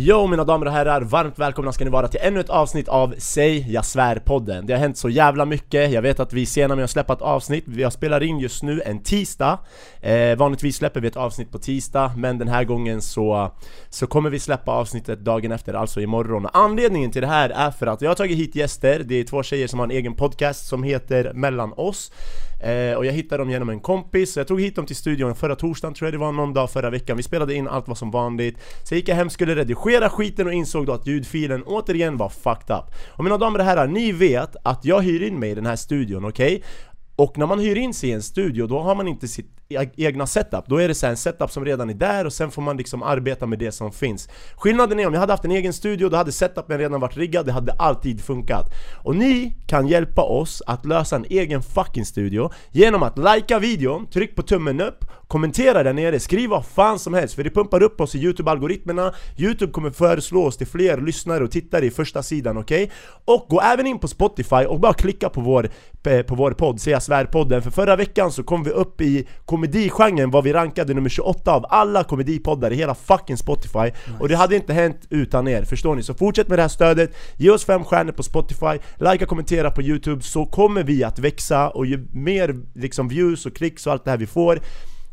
Jo mina damer och herrar, varmt välkomna ska ni vara till ännu ett avsnitt av Säg jag svär-podden Det har hänt så jävla mycket, jag vet att vi är sena med att släppa ett avsnitt. Vi har in just nu en tisdag. Eh, Vanligtvis släpper vi ett avsnitt på tisdag Men den här gången så, så kommer vi släppa avsnittet dagen efter, alltså imorgon. Anledningen till det här är för att jag har tagit hit gäster. Det är två tjejer som har en egen podcast som heter Mellan oss. Eh, och jag hittade dem genom en kompis, så jag tog hit dem till studion förra torsdagen tror jag det var, någon dag förra veckan Vi spelade in allt vad som vanligt Sen gick jag hem, skulle redigera skiten och insåg då att ljudfilen återigen var fucked up Och mina damer och herrar, ni vet att jag hyr in mig i den här studion, okej? Okay? Och när man hyr in sig i en studio, då har man inte sitt E-, egna setup Då är det så en setup som redan är där och sen får man liksom arbeta med det som finns Skillnaden är om jag hade haft en egen studio, då hade setupen redan varit riggad, det hade alltid funkat Och ni kan hjälpa oss att lösa en egen fucking studio genom att likea videon, tryck på tummen upp, kommentera där nere, skriv vad fan som helst för det pumpar upp oss i youtube-algoritmerna Youtube kommer föreslå oss till fler lyssnare och tittare i första sidan, okej? Okay? Och gå även in på Spotify och bara klicka på vår, eh, på vår podd, Säga Svär-podden För förra veckan så kom vi upp i komedigenren var vi rankade nummer 28 av alla komedipoddar i hela fucking Spotify nice. Och det hade inte hänt utan er, förstår ni? Så fortsätt med det här stödet, ge oss fem stjärnor på Spotify, likea, kommentera på Youtube så kommer vi att växa och ju mer liksom views och klicks och allt det här vi får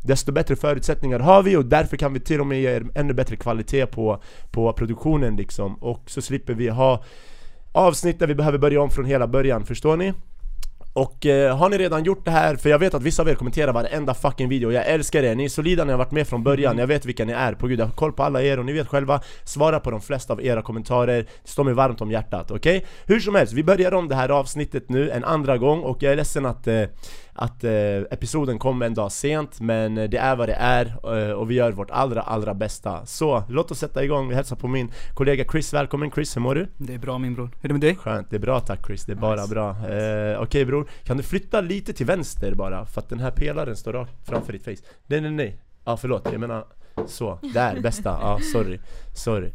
desto bättre förutsättningar har vi och därför kan vi till och med ge ännu bättre kvalitet på, på produktionen liksom Och så slipper vi ha avsnitt där vi behöver börja om från hela början, förstår ni? Och eh, har ni redan gjort det här, för jag vet att vissa av er kommenterar varenda fucking video Jag älskar er, ni är solida, ni har varit med från början, mm. jag vet vilka ni är, på gud jag har koll på alla er och ni vet själva Svara på de flesta av era kommentarer, det står mig varmt om hjärtat, okej? Okay? Hur som helst, vi börjar om det här avsnittet nu en andra gång och jag är ledsen att eh, att eh, episoden kom en dag sent men eh, det är vad det är eh, och vi gör vårt allra allra bästa. Så låt oss sätta igång, vi hälsar på min kollega Chris, välkommen Chris, hur mår du? Det är bra min bror, hur är det med dig? Skönt, det är bra tack Chris, det är nice. bara bra. Eh, Okej okay, bror, kan du flytta lite till vänster bara? För att den här pelaren står rakt framför ditt face. Nej nej nej, ja ah, förlåt, jag menar så, där, bästa, ja ah, sorry, sorry.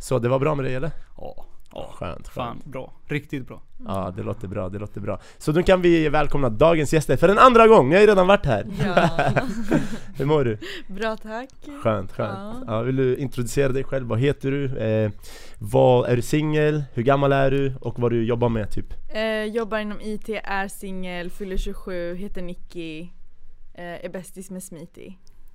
Så det var bra med dig eller? Ja Ja, skönt, Fan, skönt. bra. Riktigt bra. Ja, det låter bra, det låter bra. Så då kan vi välkomna dagens gäster för en andra gång, ni har ju redan varit här! Ja. Hur mår du? Bra tack! Skönt, skönt. Ja. ja vill du introducera dig själv? Vad heter du? Eh, vad, är du singel? Hur gammal är du? Och vad du jobbar med typ? Eh, jobbar inom IT, är singel, fyller 27, heter Nicky, eh, är bästis med Smitty.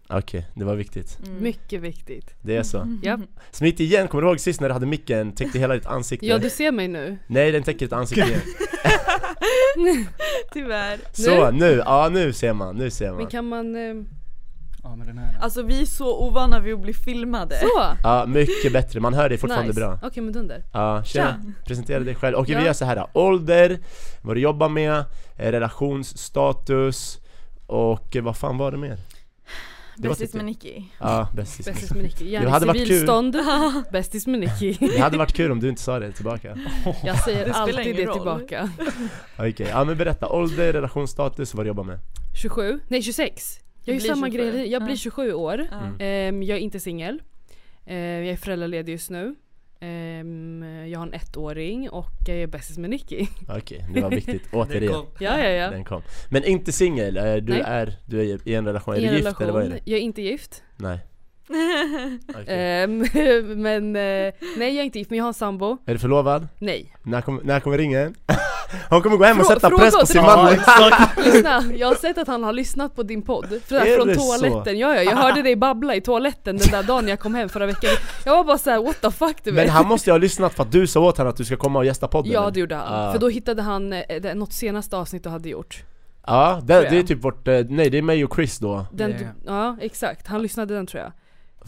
Okej, okay, det var viktigt mm. Mycket viktigt Det är så? Mm. Ja Smit igen, kommer du ihåg sist när du hade micken, täckte hela ditt ansikte? Ja du ser mig nu Nej den täcker ditt ansikte igen Tyvärr Så, nu, ja nu ser man, nu ser man Men kan man eh... Ja, med den här. Alltså vi är så ovana vid att bli filmade Så? Ja, mycket bättre, man hör dig fortfarande nice. bra Okej okay, men dunder Ja, tjena, presentera dig själv. Okej okay, ja. vi gör så här. ålder, vad du jobbar med, eh, relationsstatus och vad fan var det mer? Bästis med Nicky. Ja, bästis, bästis med Nicky, gärna det hade varit civilstånd, bästis med Nicky. Det hade varit kul om du inte sa det tillbaka. Jag säger det alltid det roll. tillbaka. Okej, okay. ja men berätta, ålder, relationsstatus, vad du jobbar med? 27, nej 26 Jag gör samma grej, jag blir 27 år, mm. jag är inte singel. Jag är föräldraledig just nu jag har en ettåring och jag är bästis med Nicky. Okej, okay, det var viktigt, återigen. Ja, ja, ja. Den kom. Men inte singel, du är, du är i en relation, är du gift relation, eller vad är det? Jag är inte gift. Nej okay. um, Men, uh, nej jag är inte gift men jag har en sambo. Är du förlovad? Nej. När, kom, när kommer ringen? Hon kommer gå hem och sätta press på sin man. Lyssna, jag har sett att han har lyssnat på din podd. Från, från toaletten, så? ja ja, jag hörde dig babbla i toaletten den där dagen jag kom hem förra veckan. Jag var bara såhär what the fuck du vet. Men han måste ju ha lyssnat för att du sa åt honom att du ska komma och gästa podden Ja det gjorde han, ah. för då hittade han eh, något senaste avsnitt du hade gjort. Ja, det, det är typ vårt, eh, nej det är mig och Chris då. Den, Ja exakt, han lyssnade den tror jag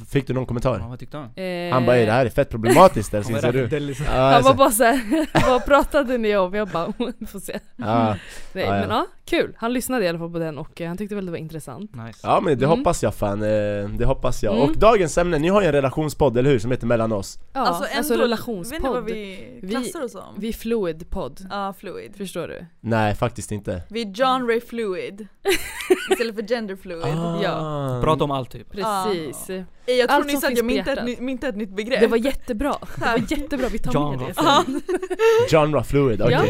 Fick du någon kommentar? Ja, vad tyckte han? Eh... Han bara 'det här är fett problematiskt' eller syns du? Liksom. Ja, han var bara såhär, vad pratade ni om? Jag bara, får se ja. Nej, ja, men ja, kul! Han lyssnade i alla fall på den och eh, han tyckte väl det var intressant nice. Ja men det mm. hoppas jag fan, eh, det hoppas jag. Mm. Och dagens ämne, ni har ju en relationspodd eller hur? Som heter Mellan oss Ja, alltså, alltså relationspodd Vet ni vad vi klassar oss som? Vi är fluid-podd Ja, fluid Förstår du? Nej faktiskt inte Vi är genre fluid Istället för gender fluid ah. Ja Prata om allt typ Precis ah. Jag tror nyss att jag myntade ett, nytt begrepp. Det var jättebra, det var jättebra, vi tar Genre med det Genre fluid, okej. Okay.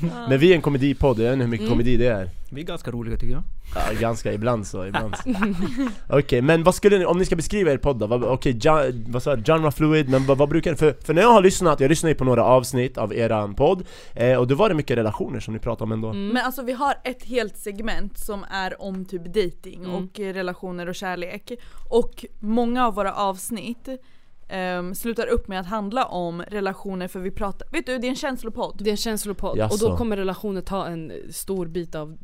ja. Men vi är en komedipodd, jag vet inte hur mycket mm. komedi det är Vi är ganska roliga tycker jag. Ja, ganska ibland så, ibland så. Okej, okay, men vad skulle ni, om ni ska beskriva er podd då? Okej, okay, vad sa Genre fluid, men vad, vad brukar ni, för, för när jag har lyssnat, jag lyssnar ju på några avsnitt av eran podd eh, Och då var det mycket relationer som ni pratade om ändå mm. Men alltså vi har ett helt segment som är om typ dating mm. och relationer och kärlek Och många av våra avsnitt um, slutar upp med att handla om relationer för vi pratar, vet du det är en känslopodd. Det är en känslopodd Jaså. och då kommer relationer ta en stor bit av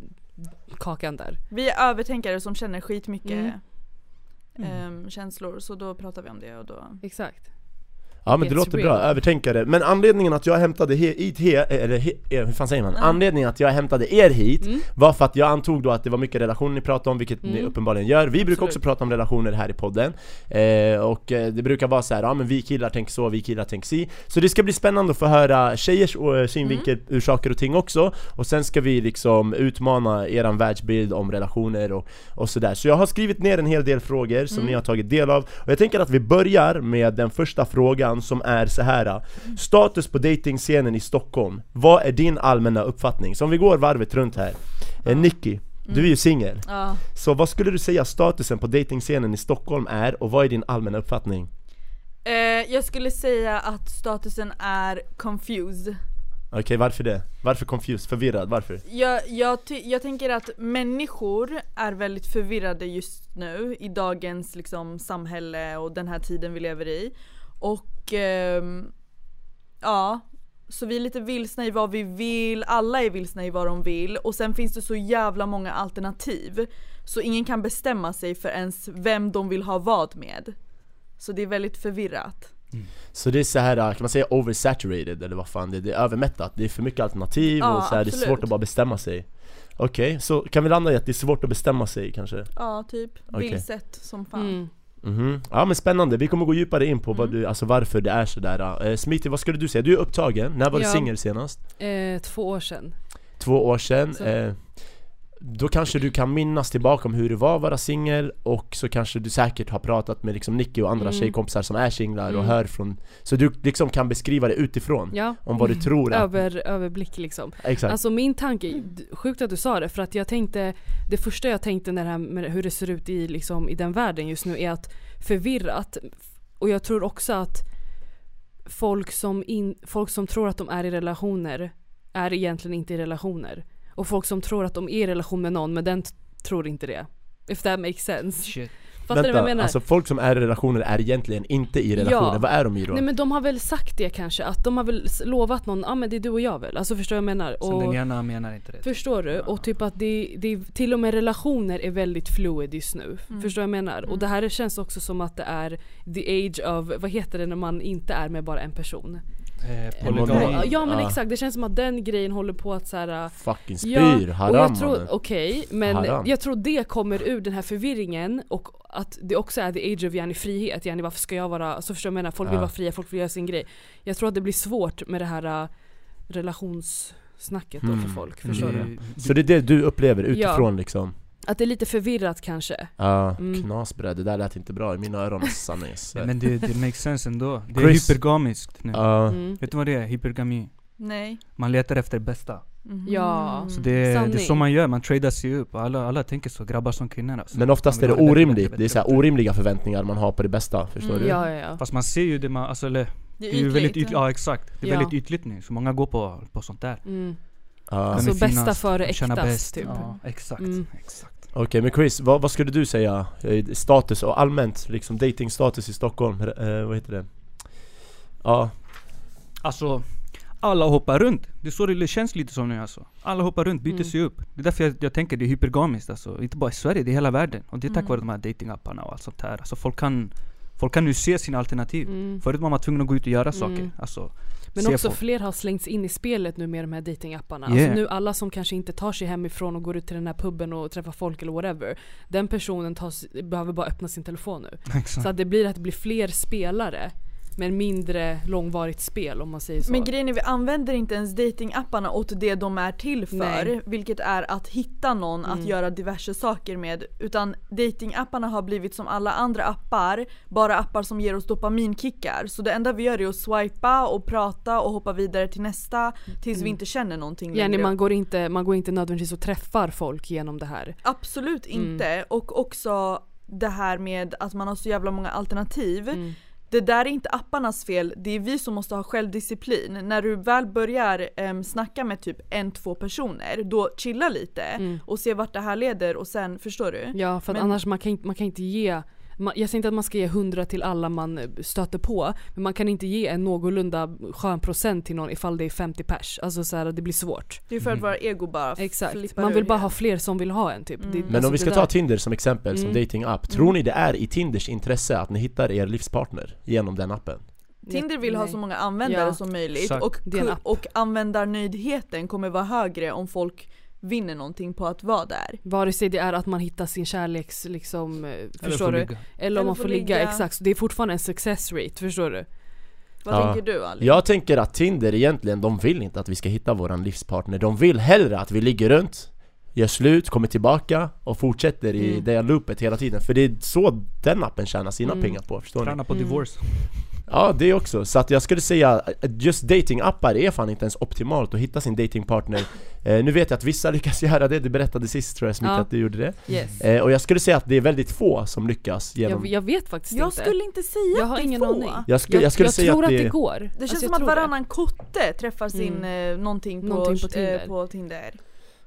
kakan där. Vi är övertänkare som känner skitmycket mm. Um, känslor så då pratar vi om det och då Exakt Ja men det låter real. bra, övertänkare. Men anledningen att jag hämtade hit, he, eller he, eh, hur fan säger man? Mm. Anledningen att jag hämtade er hit mm. var för att jag antog då att det var mycket relationer ni pratade om, vilket mm. ni uppenbarligen gör. Vi Absolut. brukar också prata om relationer här i podden. Eh, och eh, det brukar vara så här, ja men vi killar tänker så, vi killar tänker si. Så det ska bli spännande att få höra tjejers synvinkel mm. ur saker och ting också. Och sen ska vi liksom utmana eran världsbild om relationer och, och sådär. Så jag har skrivit ner en hel del frågor som mm. ni har tagit del av. Och jag tänker att vi börjar med den första frågan frågan som är så här. Status på datingscenen i Stockholm, vad är din allmänna uppfattning? Så om vi går varvet runt här ja. Nicky, du är ju singel. Ja. Så vad skulle du säga statusen på datingscenen i Stockholm är och vad är din allmänna uppfattning? Eh, jag skulle säga att statusen är confused Okej, okay, varför det? Varför confused? Förvirrad? Varför? Jag, jag, jag tänker att människor är väldigt förvirrade just nu i dagens liksom, samhälle och den här tiden vi lever i. Och eh, ja, så vi är lite vilsna i vad vi vill, alla är vilsna i vad de vill och sen finns det så jävla många alternativ. Så ingen kan bestämma sig för ens vem de vill ha vad med. Så det är väldigt förvirrat. Mm. Så det är så här, kan man säga oversaturated eller vad fan det är? Det är övermättat, det är för mycket alternativ ja, och så här, det är svårt att bara bestämma sig Okej, okay, så kan vi landa i att det är svårt att bestämma sig kanske? Ja, typ. Okay. Vilset som fan. Mm. Mm. Ja men spännande, vi kommer gå djupare in på mm. vad du, alltså varför det är sådär eh, Smithy, vad skulle du säga? Du är upptagen, när var ja. du singel senast? Eh, två år sedan Två år sedan, eh, då kanske du kan minnas tillbaka om hur det var att vara singel och så kanske du säkert har pratat med liksom Nicky och andra mm. tjejkompisar som är singlar mm. och hör från Så du liksom kan beskriva det utifrån, ja. om vad du tror att... Över, Överblick liksom Exakt. Alltså min tanke, sjukt att du sa det för att jag tänkte Det första jag tänkte när det här med hur det ser ut i, liksom, i den världen just nu är att förvirrat och jag tror också att folk som, in, folk som tror att de är i relationer är egentligen inte i relationer och folk som tror att de är i relation med någon men den tror inte det. If that makes sense. Shit. Fattar Vänta, du vad jag menar? alltså folk som är i relationer är egentligen inte i relationer, ja. vad är de i då? Nej men de har väl sagt det kanske, att de har väl lovat någon, ja ah, men det är du och jag väl? Alltså förstår du vad jag menar? Så och, den ena menar inte det? Förstår du? Ja. Och typ att det, det, till och med relationer är väldigt fluid just nu. Mm. Förstår du vad jag menar? Mm. Och det här känns också som att det är the age of, vad heter det när man inte är med bara en person? Eh, polygami. Ja men ah. exakt, det känns som att den grejen håller på att såhär äh, Fucking spyr, ja, haram Okej, okay, men haram. jag tror det kommer ur den här förvirringen och att det också är the age of yani frihet, yani varför ska jag vara, så förstår jag menar, folk vill vara fria, folk vill göra sin grej Jag tror att det blir svårt med det här äh, relationssnacket då mm. för folk, förstår mm. du? Så det är det du upplever utifrån ja. liksom? Att det är lite förvirrat kanske Ja, mm. knasbröd, det där lät inte bra i mina öron sannis Men det, det makes sense ändå, det Chris. är hypergamiskt nu uh. mm. Vet du vad det är? Hypergami? Nej Man letar efter det bästa mm. Ja, Så det, det är så man gör, man tradar sig upp, alla, alla tänker så, grabbar som kvinnor alltså. Men oftast är det orimligt, det är så orimliga förväntningar man har på det bästa, förstår mm. du? Ja, ja, ja. Fast man ser ju det man, alltså eller Det är, det är ju väldigt ytligt, ja exakt, det är ja. väldigt ytligt nu, så många går på, på sånt där mm. Uh. Alltså bästa före äktas typ Ja, exakt, mm. exakt Okej okay, men Chris, vad, vad, skulle du säga? Eh, status och allmänt liksom datingstatus i Stockholm, eh, vad heter det? Ja Alltså, alla hoppar runt. Det är så det känns lite som nu alltså. Alla hoppar runt, byter mm. sig upp. Det är därför jag, jag tänker det är hypergamiskt alltså. Inte bara i Sverige, det är hela världen. Och det är tack mm. vare de här datingapparna och allt sånt här. Alltså folk kan Folk kan nu se sina alternativ. Mm. Förut var man tvungen att gå ut och göra saker. Mm. Alltså, men också folk. fler har slängts in i spelet nu med de här datingapparna. Yeah. Alltså nu alla som kanske inte tar sig hemifrån och går ut till den här puben och träffar folk eller whatever. Den personen tar, behöver bara öppna sin telefon nu. Exakt. Så att det blir att det blir fler spelare men mindre långvarigt spel om man säger så. Men grejen är vi använder inte ens datingapparna åt det de är till för. Nej. Vilket är att hitta någon mm. att göra diverse saker med. Utan datingapparna har blivit som alla andra appar, bara appar som ger oss dopaminkickar. Så det enda vi gör är att swipa och prata och hoppa vidare till nästa tills mm. vi inte känner någonting längre. Ja, man, går inte, man går inte nödvändigtvis och träffar folk genom det här. Absolut inte. Mm. Och också det här med att man har så jävla många alternativ. Mm. Det där är inte apparnas fel, det är vi som måste ha självdisciplin. När du väl börjar um, snacka med typ en, två personer, då chilla lite mm. och se vart det här leder och sen, förstår du? Ja för Men, annars man kan, man kan inte ge jag säger inte att man ska ge 100 till alla man stöter på, men man kan inte ge en någorlunda skön procent till någon ifall det är 50 pers. Alltså så här, det blir svårt. Det är för att mm. våra ego bara Exakt. Man vill bara ha fler som vill ha en typ. Mm. Det, men alltså om vi ska ta Tinder som exempel, mm. som dating-app. Tror mm. ni det är i Tinders intresse att ni hittar er livspartner genom den appen? Tinder vill Nej. ha så många användare ja. som möjligt och, och användarnöjdheten kommer vara högre om folk vinner någonting på att vara där. Vare sig det är att man hittar sin kärleks, liksom, eh, förstår du? Ligga. Eller om man får ligga. ligga. exakt. Så det är fortfarande en success rate, förstår du? Vad ja. tänker du Ali? Jag tänker att Tinder egentligen, de vill inte att vi ska hitta våran livspartner. De vill hellre att vi ligger runt, gör slut, kommer tillbaka och fortsätter i mm. det loopet hela tiden. För det är så den appen tjänar sina mm. pengar på, förstår Träna ni? på mm. Ja det också, så att jag skulle säga att just datingappar är fan inte ens optimalt att hitta sin datingpartner eh, Nu vet jag att vissa lyckas göra det, du berättade sist tror jag Smith ja. att du gjorde det yes. eh, Och jag skulle säga att det är väldigt få som lyckas genom Jag, jag vet faktiskt jag inte Jag skulle inte säga jag har ingen aning Jag, sku, jag, skulle jag säga tror att det, att det går Det känns alltså, som att varannan det. kotte träffar sin mm. eh, någonting, på, någonting på, Tinder. Eh, på Tinder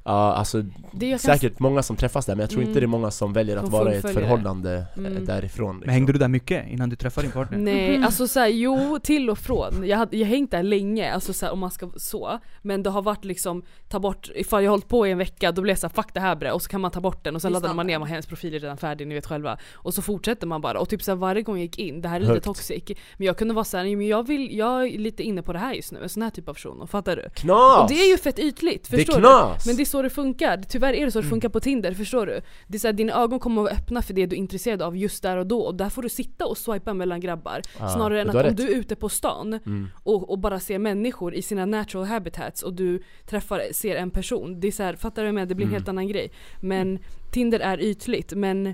Ja alltså, det är säkert kan... många som träffas där men jag tror mm. inte det är många som väljer att vara i ett förhållande eh, mm. därifrån liksom. Men hängde du där mycket innan du träffade din partner? Nej, mm. alltså såhär, jo till och från. Jag har jag hängt där länge, alltså såhär, om man ska så. Men det har varit liksom, ta bort, ifall jag har hållit på i en vecka då blir jag såhär fuck det här bre, och så kan man ta bort den och sen laddar man ner, man hennes profil är redan färdig, ni vet själva. Och så fortsätter man bara, och typ såhär varje gång jag gick in, det här är lite Högt. toxic. Men jag kunde vara såhär, men jag vill, jag är lite inne på det här just nu, en sån här typ av person, fattar du? Knas! Och det är ju fett ytligt, förstår det är knas. du? Men det är så det funkar tyvärr är det så det mm. funkar på Tinder, förstår du? Det är så här, dina ögon kommer att vara öppna för det du är intresserad av just där och då och där får du sitta och swipa mellan grabbar. Ah, snarare än att om du är ute på stan mm. och, och, bara ser människor i sina natural habitats och du träffar, ser en person. Det är så här, fattar du med? Det blir en mm. helt annan grej. Men Tinder är ytligt men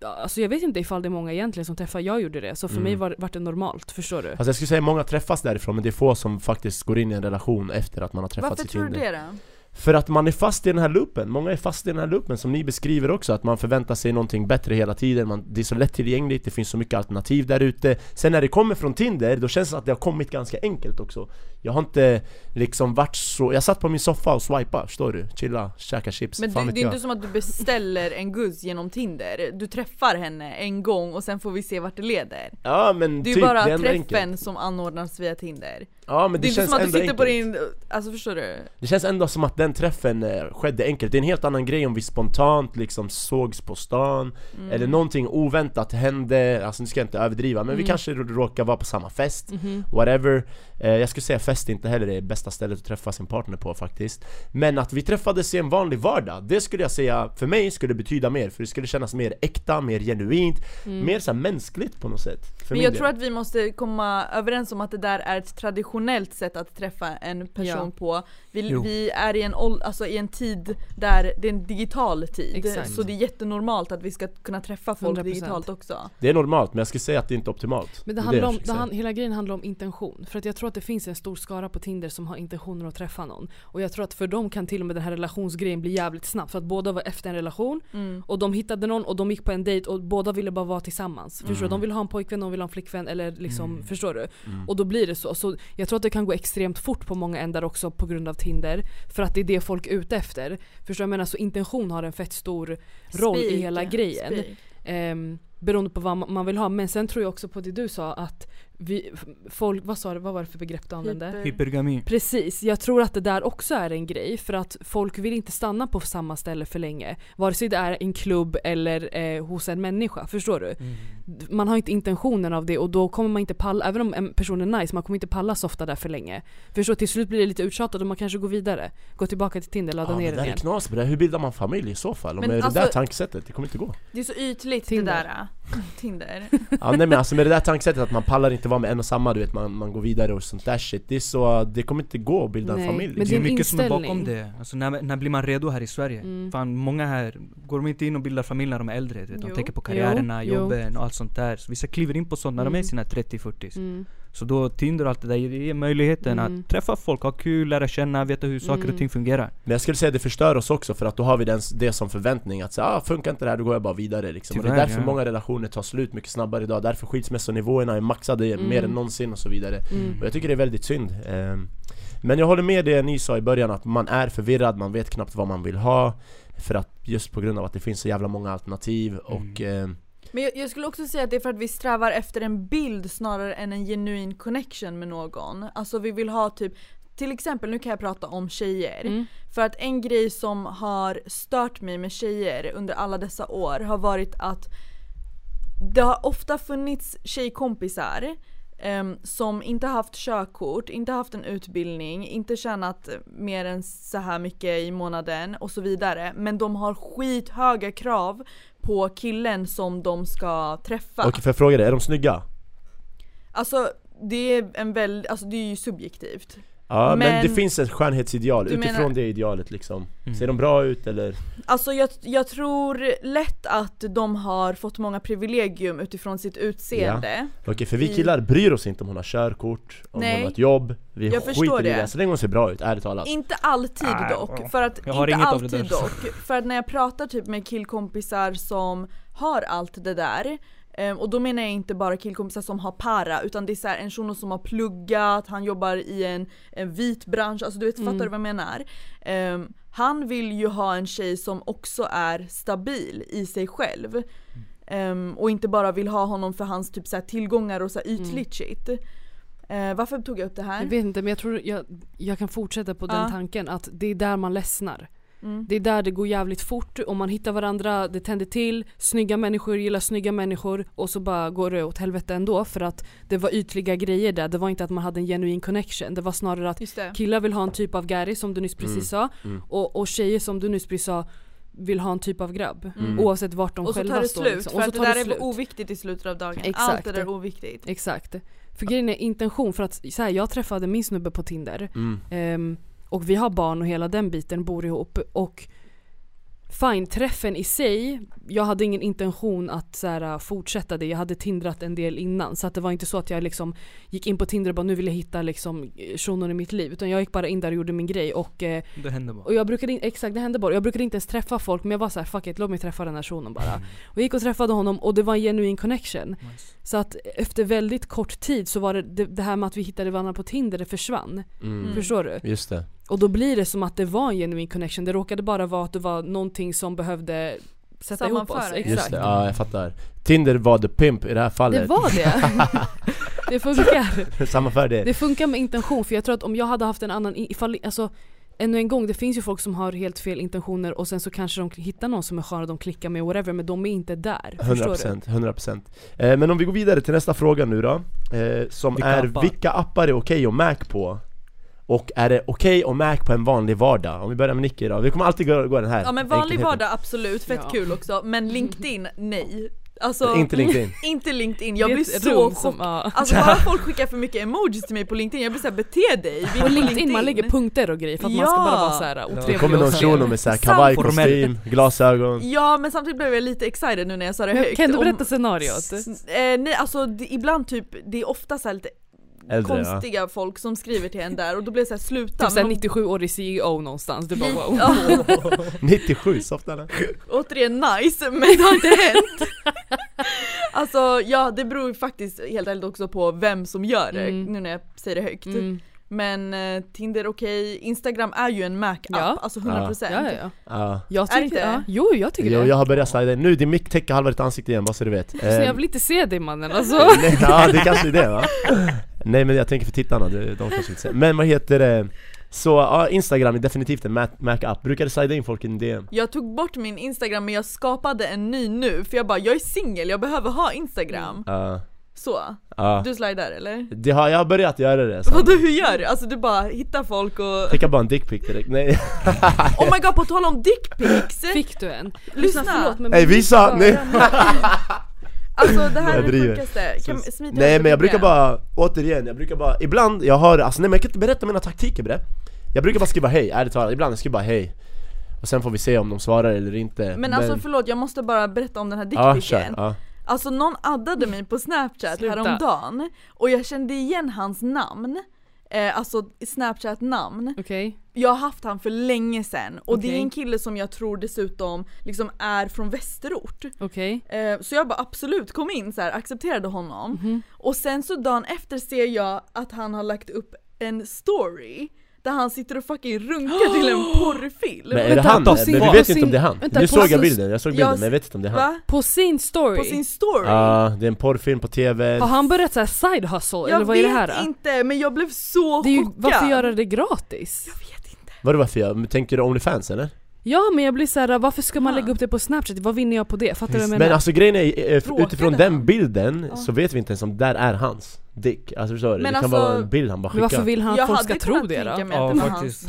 Alltså jag vet inte ifall det är många egentligen som träffar, jag gjorde det, så för mm. mig var, var det normalt, förstår du? Alltså jag skulle säga många träffas därifrån, men det är få som faktiskt går in i en relation efter att man har träffats Varför i Tinder Varför tror du det då? För att man är fast i den här loopen, många är fast i den här loopen som ni beskriver också Att man förväntar sig någonting bättre hela tiden, man, det är så lättillgängligt, det finns så mycket alternativ där ute. Sen när det kommer från Tinder, då känns det att det har kommit ganska enkelt också. Jag har inte liksom varit så, jag satt på min soffa och swipade, förstår du? Chilla, käka chips, Men du, det är inte som att du beställer en guzz genom Tinder, du träffar henne en gång och sen får vi se vart det leder. Ja men Det är typ, bara det är träffen enkelt. som anordnas via Tinder Ja men det, det känns är inte som att du sitter på din, alltså förstår du? Det känns ändå som att den träffen eh, skedde enkelt, det är en helt annan grej om vi spontant liksom sågs på stan mm. Eller någonting oväntat hände, alltså nu ska jag inte överdriva men mm. vi kanske råkar vara på samma fest, mm whatever eh, Jag skulle säga fest inte heller är bästa stället att träffa sin partner på faktiskt Men att vi träffades i en vanlig vardag, det skulle jag säga, för mig skulle betyda mer För det skulle kännas mer äkta, mer genuint, mm. mer så mänskligt på något sätt Men jag del. tror att vi måste komma överens om att det där är ett traditionellt sätt att träffa en person ja. på vi, vi, är i en, alltså i en tid där det är en digital tid, Exakt. så det är jättenormalt att vi ska kunna träffa folk 100%. digitalt också Det är normalt, men jag skulle säga att det inte är optimalt Men det, det handlar om, det han, hela grejen handlar om intention, för att jag tror att det finns en stor skara på Tinder som har intentioner att träffa någon Och jag tror att för dem kan till och med den här relationsgrejen bli jävligt snabb, för att båda var efter en relation mm. Och de hittade någon och de gick på en dejt och båda ville bara vara tillsammans mm. Förstår du? De vill ha en pojkvän, de vill ha en flickvän eller liksom, mm. förstår du? Mm. Och då blir det så, så jag tror att det kan gå extremt fort på många ändar också på grund av Tinder För att det är det folk är ute efter Förstår du? Jag menar så intention har en fett stor roll Spik, i hela grejen um, Beroende på vad man vill ha. Men sen tror jag också på det du sa att vi, folk, vad sa du, vad var det för begrepp du använde? Hyper. Hypergami. Precis, jag tror att det där också är en grej för att folk vill inte stanna på samma ställe för länge. Vare sig det är en klubb eller eh, hos en människa, förstår du? Mm. Man har inte intentionen av det och då kommer man inte palla, även om en person är nice, man kommer inte palla så ofta där för länge. Förstår Till slut blir det lite uttjatat och man kanske går vidare. Går tillbaka till Tinder, laddar ja, ner igen. Det där är knas Hur bildar man familj i så fall? Om men det alltså, där tankesättet, det kommer inte gå. Det är så ytligt Tinder. det där. Tinder. Ja nej men alltså med det där tankesättet att man pallar inte vara med en och samma, du vet man, man går vidare och sånt där shit Det är så, det kommer inte gå att bilda Nej, en familj men Det är mycket som är bakom inställning. det. Alltså när, när blir man redo här i Sverige? Mm. Fan, många här, går de inte in och bildar familj när de är äldre? Du vet, de Jo. tänker på karriärerna, Jo, jo. jobben och allt sånt där. Så vissa kliver in på sånt när de är i Mm. sina 30-40 Mm. Så då Tinder och allt det där det ger möjligheten Mm. att träffa folk, ha kul, lära känna, veta hur saker Mm. och ting fungerar. Men jag skulle säga att det förstör oss också för att då har vi den, det som förväntning att säga ah, funkar inte det här då går jag bara vidare liksom. och det är Tyvärr, därför ja. många relationer tar slut mycket snabbare idag, därför skilsmässonivåerna är maxade Mm. mer än någonsin och så vidare Mm. Och jag tycker det är väldigt synd Ehm, Men jag håller med det ni sa i början att man är förvirrad, man vet knappt vad man vill ha För att just på grund av att det finns så jävla många alternativ och ehm, Men jag, jag skulle också säga att det är för att vi strävar efter en bild snarare än en genuin connection med någon. Alltså vi vill ha typ till exempel, nu kan jag prata om tjejer. Mm. För att en grej som har stört mig med tjejer under alla dessa år har varit att det har ofta funnits tjejkompisar em, som inte haft körkort, inte haft en utbildning, inte tjänat mer än så här mycket i månaden och så vidare. Men de har skithöga krav på killen som de ska träffa. Okej, får jag fråga dig, är de snygga? Alltså det är en väl, alltså det är ju subjektivt. Ja men, Men- det finns ett skönhetsideal, utifrån menar- det idealet liksom Mm. Ser de bra ut eller? Alltså jag, jag tror lätt att de har fått många privilegium utifrån sitt utseende. Okej för vi killar bryr oss inte om hon har körkort, om Nej. hon har ett jobb Vi Jag förstår skiter i det. så länge hon ser bra ut, ärligt talat Inte alltid dock, ja. för att, Jag har inte inget av det alltid där. dock. För att när jag pratar typ med killkompisar som har allt det där ehm, och då menar jag inte bara killkompisar som har para utan det är så här en shuno som har pluggat, han jobbar i en, en vit bransch, alltså du vet, Mm. fattar du vad jag menar? Ehm, han vill ju ha en tjej som också är stabil i sig själv. Ehm, och inte bara vill ha honom för hans typ så här tillgångar och så här ytligt shit. Eh, varför tog jag upp det här? Jag vet inte men jag tror jag, jag kan fortsätta på den Ja. tanken att det är där man ledsnar. Mm. Det är där det går jävligt fort, om man hittar varandra, det tänder till, snygga människor gillar snygga människor och så bara går det åt helvete ändå för att det var ytliga grejer där, det var inte att man hade en genuin connection, det var snarare att killar vill ha en typ av Gary som du nyss precis Mm, sa mm. och, och tjejer som du nyss precis sa vill ha en typ av grabb. Mm. Oavsett vart de Och så själva tar det står. slut, liksom. för Och så att det där det är slut. oviktigt i slutet av dagen. Exakt. Allt det där är oviktigt. Exakt. För grejen är intention, för att så här, jag träffade min snubbe på Tinder mm. Och vi har barn och hela den biten bor ihop och Fine, träffen i sig, jag hade ingen intention att så här, fortsätta det. Jag hade tindrat en del innan så att det var inte så att jag liksom gick in på Tinder och bara nu vill jag hitta liksom shunon i mitt liv. Utan jag gick bara in där och gjorde min grej och, eh, Det händer bara. och jag brukade exakt det hände bara. Jag brukade inte ens träffa folk men jag var så här: fuck it, låt mig träffa den här shunon bara. Och jag gick och träffade honom och det var en genuin connection. Nice. Så att efter väldigt kort tid så var det det, det här med att vi hittade varandra på Tinder, det försvann. Mm. Förstår du? Just det Och då blir det som att det var en genuin connection. Det råkade bara vara att det var någonting som behövde sätta ihop oss. Exakt. Just det, ja jag fattar Tinder var the pimp i det här fallet Det var det. det funkar. Sammanför det Det funkar med intention för jag tror att om jag hade haft en annan, ifall, alltså ännu en gång, det finns ju folk som har helt fel intentioner och sen så kanske de hittar någon som är skön och de klickar med whatever men de är inte där. Förstår du? 100%, 100% eh, Men om vi går vidare till nästa fråga nu då eh, Som Vilka är, appar? vilka appar är okej att Mac på? Och är det okej att Mac på en vanlig vardag? Om vi börjar med Nicky då, vi kommer alltid gå, gå den här Ja men vanlig enkelheten. vardag absolut, fett Ja. kul också. Men LinkedIn, nej. Alltså, Inte LinkedIn inte LinkedIn, jag Det blir så chockad. som, ja. Alltså bara folk skickar för mycket emojis till mig på LinkedIn, jag blir såhär bete dig. På på LinkedIn man lägger punkter och grejer för att man ska Ja. bara vara såhär Det otrevlig kommer någon och shuno med såhär Sant. kavajkostym, glasögon Ja men samtidigt blev jag lite excited nu när jag sa det högt. Kan du om- berätta scenariot? S- eh, nej alltså det, ibland typ, det är ofta så här lite Äldre ja. konstiga folk som skriver till en där och då blir det såhär sluta. Typ såhär men de- 97-årig CEO någonstans, du bara wow. Ja, 97, soft eller? återigen nice, men det har inte hänt. alltså ja, det beror ju faktiskt helt ärligt också på vem som gör det, Mm. nu när jag säger det högt. Mm. Men eh, Tinder okej, Instagram är ju en Mac-app, Ja. alltså 100%. Ja, ja, ja. Ja Jag Är tycker, det inte? ja. Jo, jag tycker Jo, det. jag har börjat slida. Nu, din mick täcker halva ditt ansikte igen, bara så du vet Så jag Eh, vill inte se dig mannen alltså. Nej, ja det kanske är det va? Nej men jag tänker för tittarna, de kanske inte ser Men vad heter det? Så ja, Instagram är definitivt en Mac- Mac-app, brukar du slida in folk i en DM? Jag tog bort min Instagram men jag skapade en ny nu för jag bara, jag är singel, jag behöver ha Instagram. Ja, Så, ja du slidar eller? Det har, jag har börjat göra det. Vadå hur gör du? Alltså du bara hittar folk och... Skicka bara en dickpic direkt, nej Oh my god på tal om dickpics! Fick du en? Lyssna. förlåt men Ey, min visa! Nej. Alltså det här Jag är det sjukaste. Kan, smit Nej men jag brukar bara, återigen, jag brukar bara, ibland, jag har, alltså nej men jag kan inte berätta mina taktiker bre Jag brukar bara skriva hej, ärligt talat, ibland jag skriver bara hej Och sen får vi se om de svarar eller inte Men alltså förlåt, jag måste bara berätta om den här Ja, dickpicken. ja. Alltså någon addade mig på snapchat Sluta. häromdagen och jag kände igen hans namn Eh, alltså snapchat-namn. Okej? Jag har haft han för länge sedan och det är en kille som jag tror dessutom liksom är från västerort. Okej? Eh, så jag bara absolut kom in så här, accepterade honom. Mhm. Och sen så dagen efter ser jag att han har lagt upp en story där han sitter och fucking runkar till en porrfilm. Men är det han? på Men sin- vi vet sin- inte om det är han. vänta, nu såg jag sin- bilden, jag såg bilden Jag- men jag vet inte om det är han Va? På sin story? På sin story? Ja, det är en porrfilm på TV Har han börjat såhär side hustle jag eller vad är det här? vet då? inte men jag blev så Det är ju, chockad. varför göra det gratis? Jag vet inte. Vadå varför jag? Tänker du Onlyfans eller? Ja men jag blir såhär, varför ska man Ah. lägga upp det på snapchat? Vad vinner jag på det? Fattar du vad jag menar? Men alltså grejen är, eh, utifrån den bilden Ja. så vet vi inte ens om det där är hans dick Alltså förstår du? Men det kan alltså- vara en bild han bara men varför skickar vill han att jag folk ska hade tro det då? Ja, det faktiskt.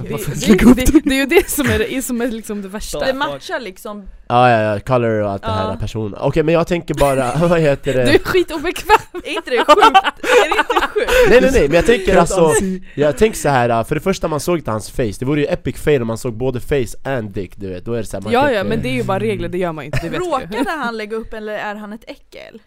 ska Det, det, det är ju det som är, det, som är liksom det värsta. Det matchar liksom, Ja ja ja, color och allt det här personen Okej men jag tänker bara, vad heter Du det? är skitobekväm! är inte det sjukt? är det inte sjukt? Nej nej nej, men jag tänker alltså Jag tänker så här för det första man såg inte hans face, det vore ju epic fail om man såg både face and dick du vet, då är det så här, man Ja tänker, ja men det är ju bara regler, det gör man inte, det vet. Råkade han lägga upp eller är han ett äckel?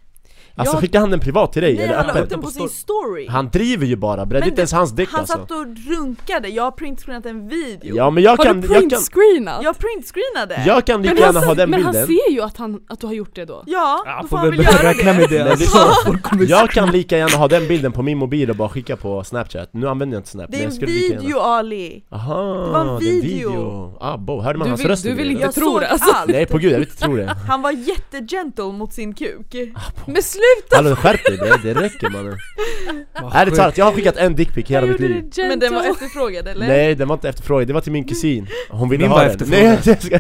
Alltså jag- skickar han den privat till dig Nej eller han la upp den på sin story! Han driver ju bara bre, det är Men inte ens hans dick Han alltså satt och runkade, jag har printscreenat en video Ja men jag Har kan, du jag kan, printscreenat? Jag printscreenade! jag kan lika men gärna han, ha den men han bilden ser ju att, han, att du har gjort det då. Ja, Ja, då får han väl göra räkna det! med det Men alltså. Jag kan lika gärna ha den bilden på min mobil och bara skicka på snapchat, nu använder jag inte snap Det är men en jag video Ali! Aha, Det var en är video. Ah bo, hörde man Du hans vill- röst du vill inte Jag tror det, alltså. allt! Nej på gud, jag vill inte tro det Han var jättegentle mot sin kuk Men sluta! Hallå skärp dig bre, det räcker mannen Ärligt talat, jag har skickat en dickpic hela mitt liv det Men den var efterfrågad eller? Nej den var inte efterfrågad, det var till min kusin Hon ville Min ha den. Nej jag ska,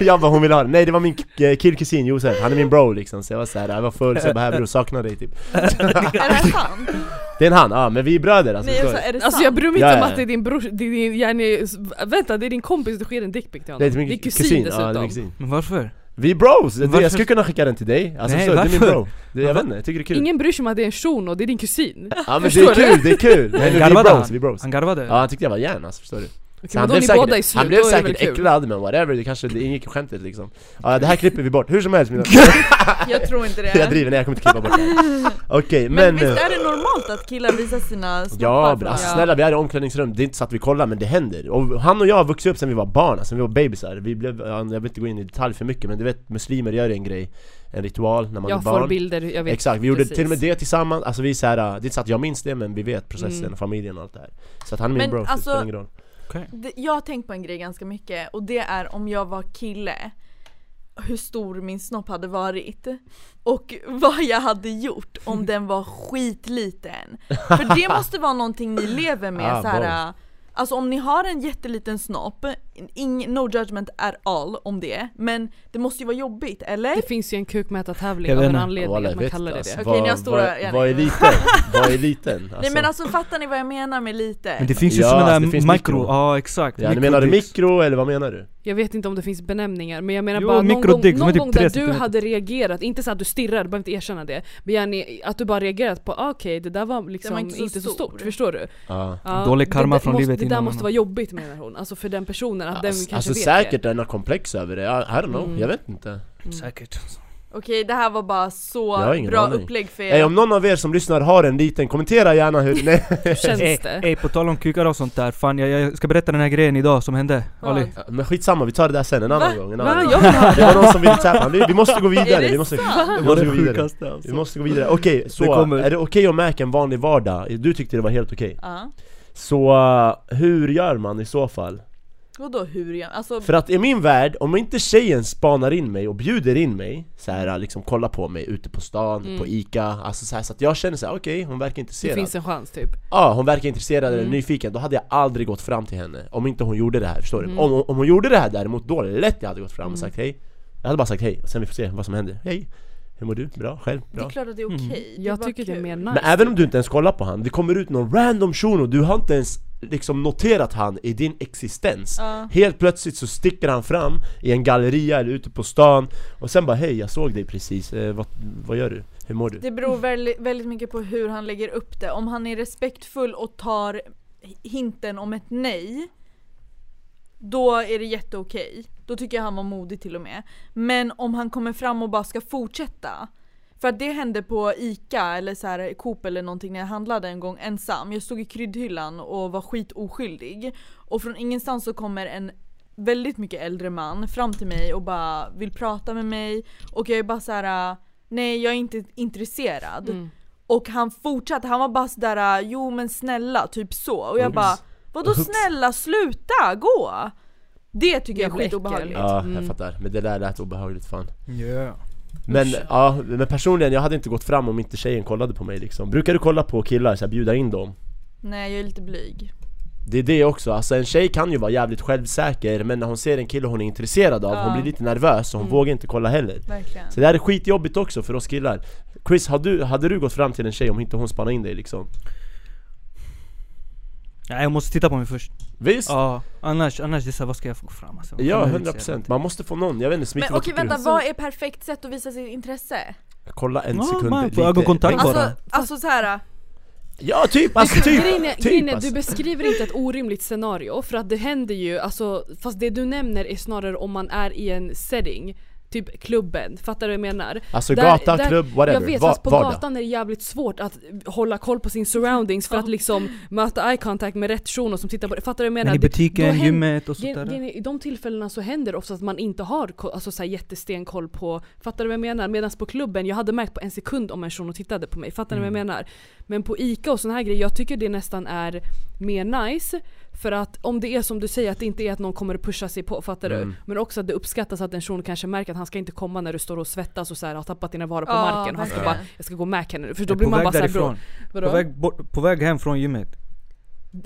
jag bara hon ville ha den Nej det var min k- killkusin Josef, han är min bro liksom Så jag var såhär, jag var full så jag bara här bror saknar dig typ Är det här sant? Det är en han, ja men vi är bröder alltså, Nej jag förstår sa, du? är det Alltså jag bryr mig inte om att det är din bror, det är din, yani, vänta det är din kompis, du skickar en dickpic till honom. Det är till min kusin, kusin, ja, det är dessutom. min kusin Men varför? Vi är bros! Det, Varför? jag skulle kunna skicka den till dig, alltså Nej, förstår du? du är min varför? bro det, Jag vet inte, jag tycker det är kul Ingen bryr sig om att det är en shuno, det är din kusin. Ja men det Förstår är du? kul, det är kul! Nej, vi är bros, vi är bros Han garvade? Ja han tyckte jag var järn alltså, förstår du? Okej, Så han blev är säkert, slut, han blev är säkert äcklad men whatever, det kanske det ingick i skämtet liksom. Ja det här klipper vi bort, hur som helst mina Jag tror inte det. Jag driver, nej jag kommer inte klippa bort det. Okej Men, men, visst eh, är det normalt att killar visar sina snoppar Ja för alltså, snälla vi är i omklädningsrum, det är inte så att vi kollar men det händer. Och han och jag har vuxit upp sen vi var barn, alltså vi var bebisar. Vi blev, ja, jag vill inte gå in i detalj för mycket men du vet muslimer gör en grej En ritual när man är Jag barn. får bilder, jag vet. Exakt, vi gjorde precis. till och med det tillsammans, alltså vi är så här, det är inte så att jag minns det men vi vet processen Mm. och familjen och allt det här. Så att han är min Men bro, så det alltså- spelar ingen roll Det- Jag har tänkt på en grej ganska mycket och det är om jag var kille hur stor min snopp hade varit och vad jag hade gjort om den var skitliten. För det måste vara någonting ni lever med Ah, så här. Alltså om ni har en jätteliten snopp, ing, no judgment at all om det, men det måste ju vara jobbigt, eller? Det finns ju en kukmätartävling av en anledning att man vet kallar det inte, det. alltså, Okej, ni har stora vad, är liten? vad är liten? Alltså, Nej men alltså fattar ni vad jag menar med lite? Men det finns ju Ja, såna alltså, där mikro, mikro. ja exakt ja, ni menar du mikro eller vad menar du? Jag vet inte om det finns benämningar men jag menar Jo, bara någon gång, någon typ gång där du hade reagerat, inte så att du stirrar, du behöver inte erkänna det Men att du bara reagerat på ah, okej det där var liksom inte inte, så så, stor. stort, förstår du? Ja. Ja, Dålig karma det, från måste, livet Det där innan måste man- vara jobbigt menar hon, alltså för den personen, att den Alltså, kanske alltså vet säkert det. den har komplex över det, I, I don't know, Mm. jag vet inte Mm. Säkert Okej det här var bara så bra aning. upplägg för er. Ey, om någon av er som lyssnar har en liten, kommentera gärna hur, nej Hur känns det? ey, på tal om kukar och sånt där, fan jag, jag ska berätta den här grejen idag som hände Vad? Ali Men skitsamma, vi tar det där sen en annan Va? gång en Va? annan gång. Jag vill ha Det var någon som ville tappa, vi, vi måste gå vidare, det vi måste, vi måste gå vidare alltså. Vi måste gå vidare, okej Det så, kommer. är det okej att mäka en vanlig vardag? Du tyckte det var helt okej Ja. Så, uh, hur gör man i så fall? Vadå hur jag, alltså För att i min värld, om inte tjejen spanar in mig och bjuder in mig så här, liksom kolla på mig ute på stan, Mm. på Ica, alltså så, här, så att jag känner så här: okej hon verkar Det intresserad finns en chans typ Ja, hon verkar intresserad eller Mm. nyfiken, då hade jag aldrig gått fram till henne Om inte hon gjorde det här, förstår Mm. du? Om, om hon gjorde det här däremot, då är det lätt jag hade gått fram Mm. och sagt hej Jag hade bara sagt hej, och sen vi får se vad som händer Hej! Hur mår du? Bra? Själv? det är Bra? klart att det är okej. Mm. Det är Jag bara tycker det är kul. mer nice Men även om du inte ens kollar på han, det kommer ut någon random shuno, du har inte ens liksom noterat han i din existens uh. Helt plötsligt så sticker han fram i en galleria eller ute på stan Och sen bara hej jag såg dig precis, eh, vad, vad gör du? Hur mår du? Det beror väldigt, väldigt mycket på hur han lägger upp det Om han är respektfull och tar hinten om ett nej då är det jätteokej. Då tycker jag han var modig till och med. Men om han kommer fram och bara ska fortsätta. För att det hände på ICA eller så här, Coop eller någonting när jag handlade en gång ensam. Jag stod i kryddhyllan och var skitoskyldig. Och från ingenstans så kommer en väldigt mycket äldre man fram till mig och bara vill prata med mig. Och jag är bara så här: nej jag är inte intresserad. Mm. Och han fortsatte, han var bara sådär jo men snälla, typ så. Och jag bara Vadå snälla sluta, gå! Det tycker jag är skitobehagligt. Ja, jag mm. fattar. Men det där lät obehagligt fan. Yeah. Men, ja, men personligen, jag hade inte gått fram om inte tjejen kollade på mig liksom. Brukar du kolla på killar, så här, bjuda in dem? Nej, jag är lite blyg. Det är det också, alltså en tjej kan ju vara jävligt självsäker men när hon ser en kille hon är intresserad av, ja. hon blir lite nervös och hon mm. vågar inte kolla heller Verkligen. Så det här är skitjobbigt också för oss killar Chris, hade du, hade du gått fram till en tjej om inte hon spanade in dig liksom? Ja, jag måste titta på mig först Visst? Ja, annars, annars det är så, vad ska jag få fram alltså? Ja, 100% man måste få någon, jag vet inte, Men okej vänta, vad är perfekt sätt att visa sitt intresse? Kolla en ja, sekund man, lite ögonkontakt bara Alltså, alltså såhär Ja typ, alltså typ! Grejen typ, alltså. du beskriver inte ett orimligt scenario för att det händer ju, alltså, fast det du nämner är snarare om man är i en setting typ klubben, fattar du vad jag menar? Alltså där, gata, där, klubb, whatever, Jag vet, Va fast på vardag. gatan är det jävligt svårt att hålla koll på sin surroundings för att liksom möta eye contact med rätt shuno som tittar på det, fattar du vad jag menar? Men i butiken, det, gymmet och sånt där I de tillfällena så händer det ofta att man inte har alltså, så här, jättestenkoll på, fattar du vad jag menar? Medan på klubben, jag hade märkt på en sekund om en shuno tittade på mig, fattar du mm. vad jag mm. menar? Men på ICA och såna här grejer, jag tycker det nästan är mer nice för att om det är som du säger, att det inte är att någon kommer att pusha sig på, fattar mm. du? Men också att det uppskattas att en person kanske märker att han ska inte komma när du står och svettas och så här, har tappat dina varor på ja, marken. Han ska bara, jag ska gå med henne nu. För då blir man bara såhär på väg, bort, på väg hem från gymmet.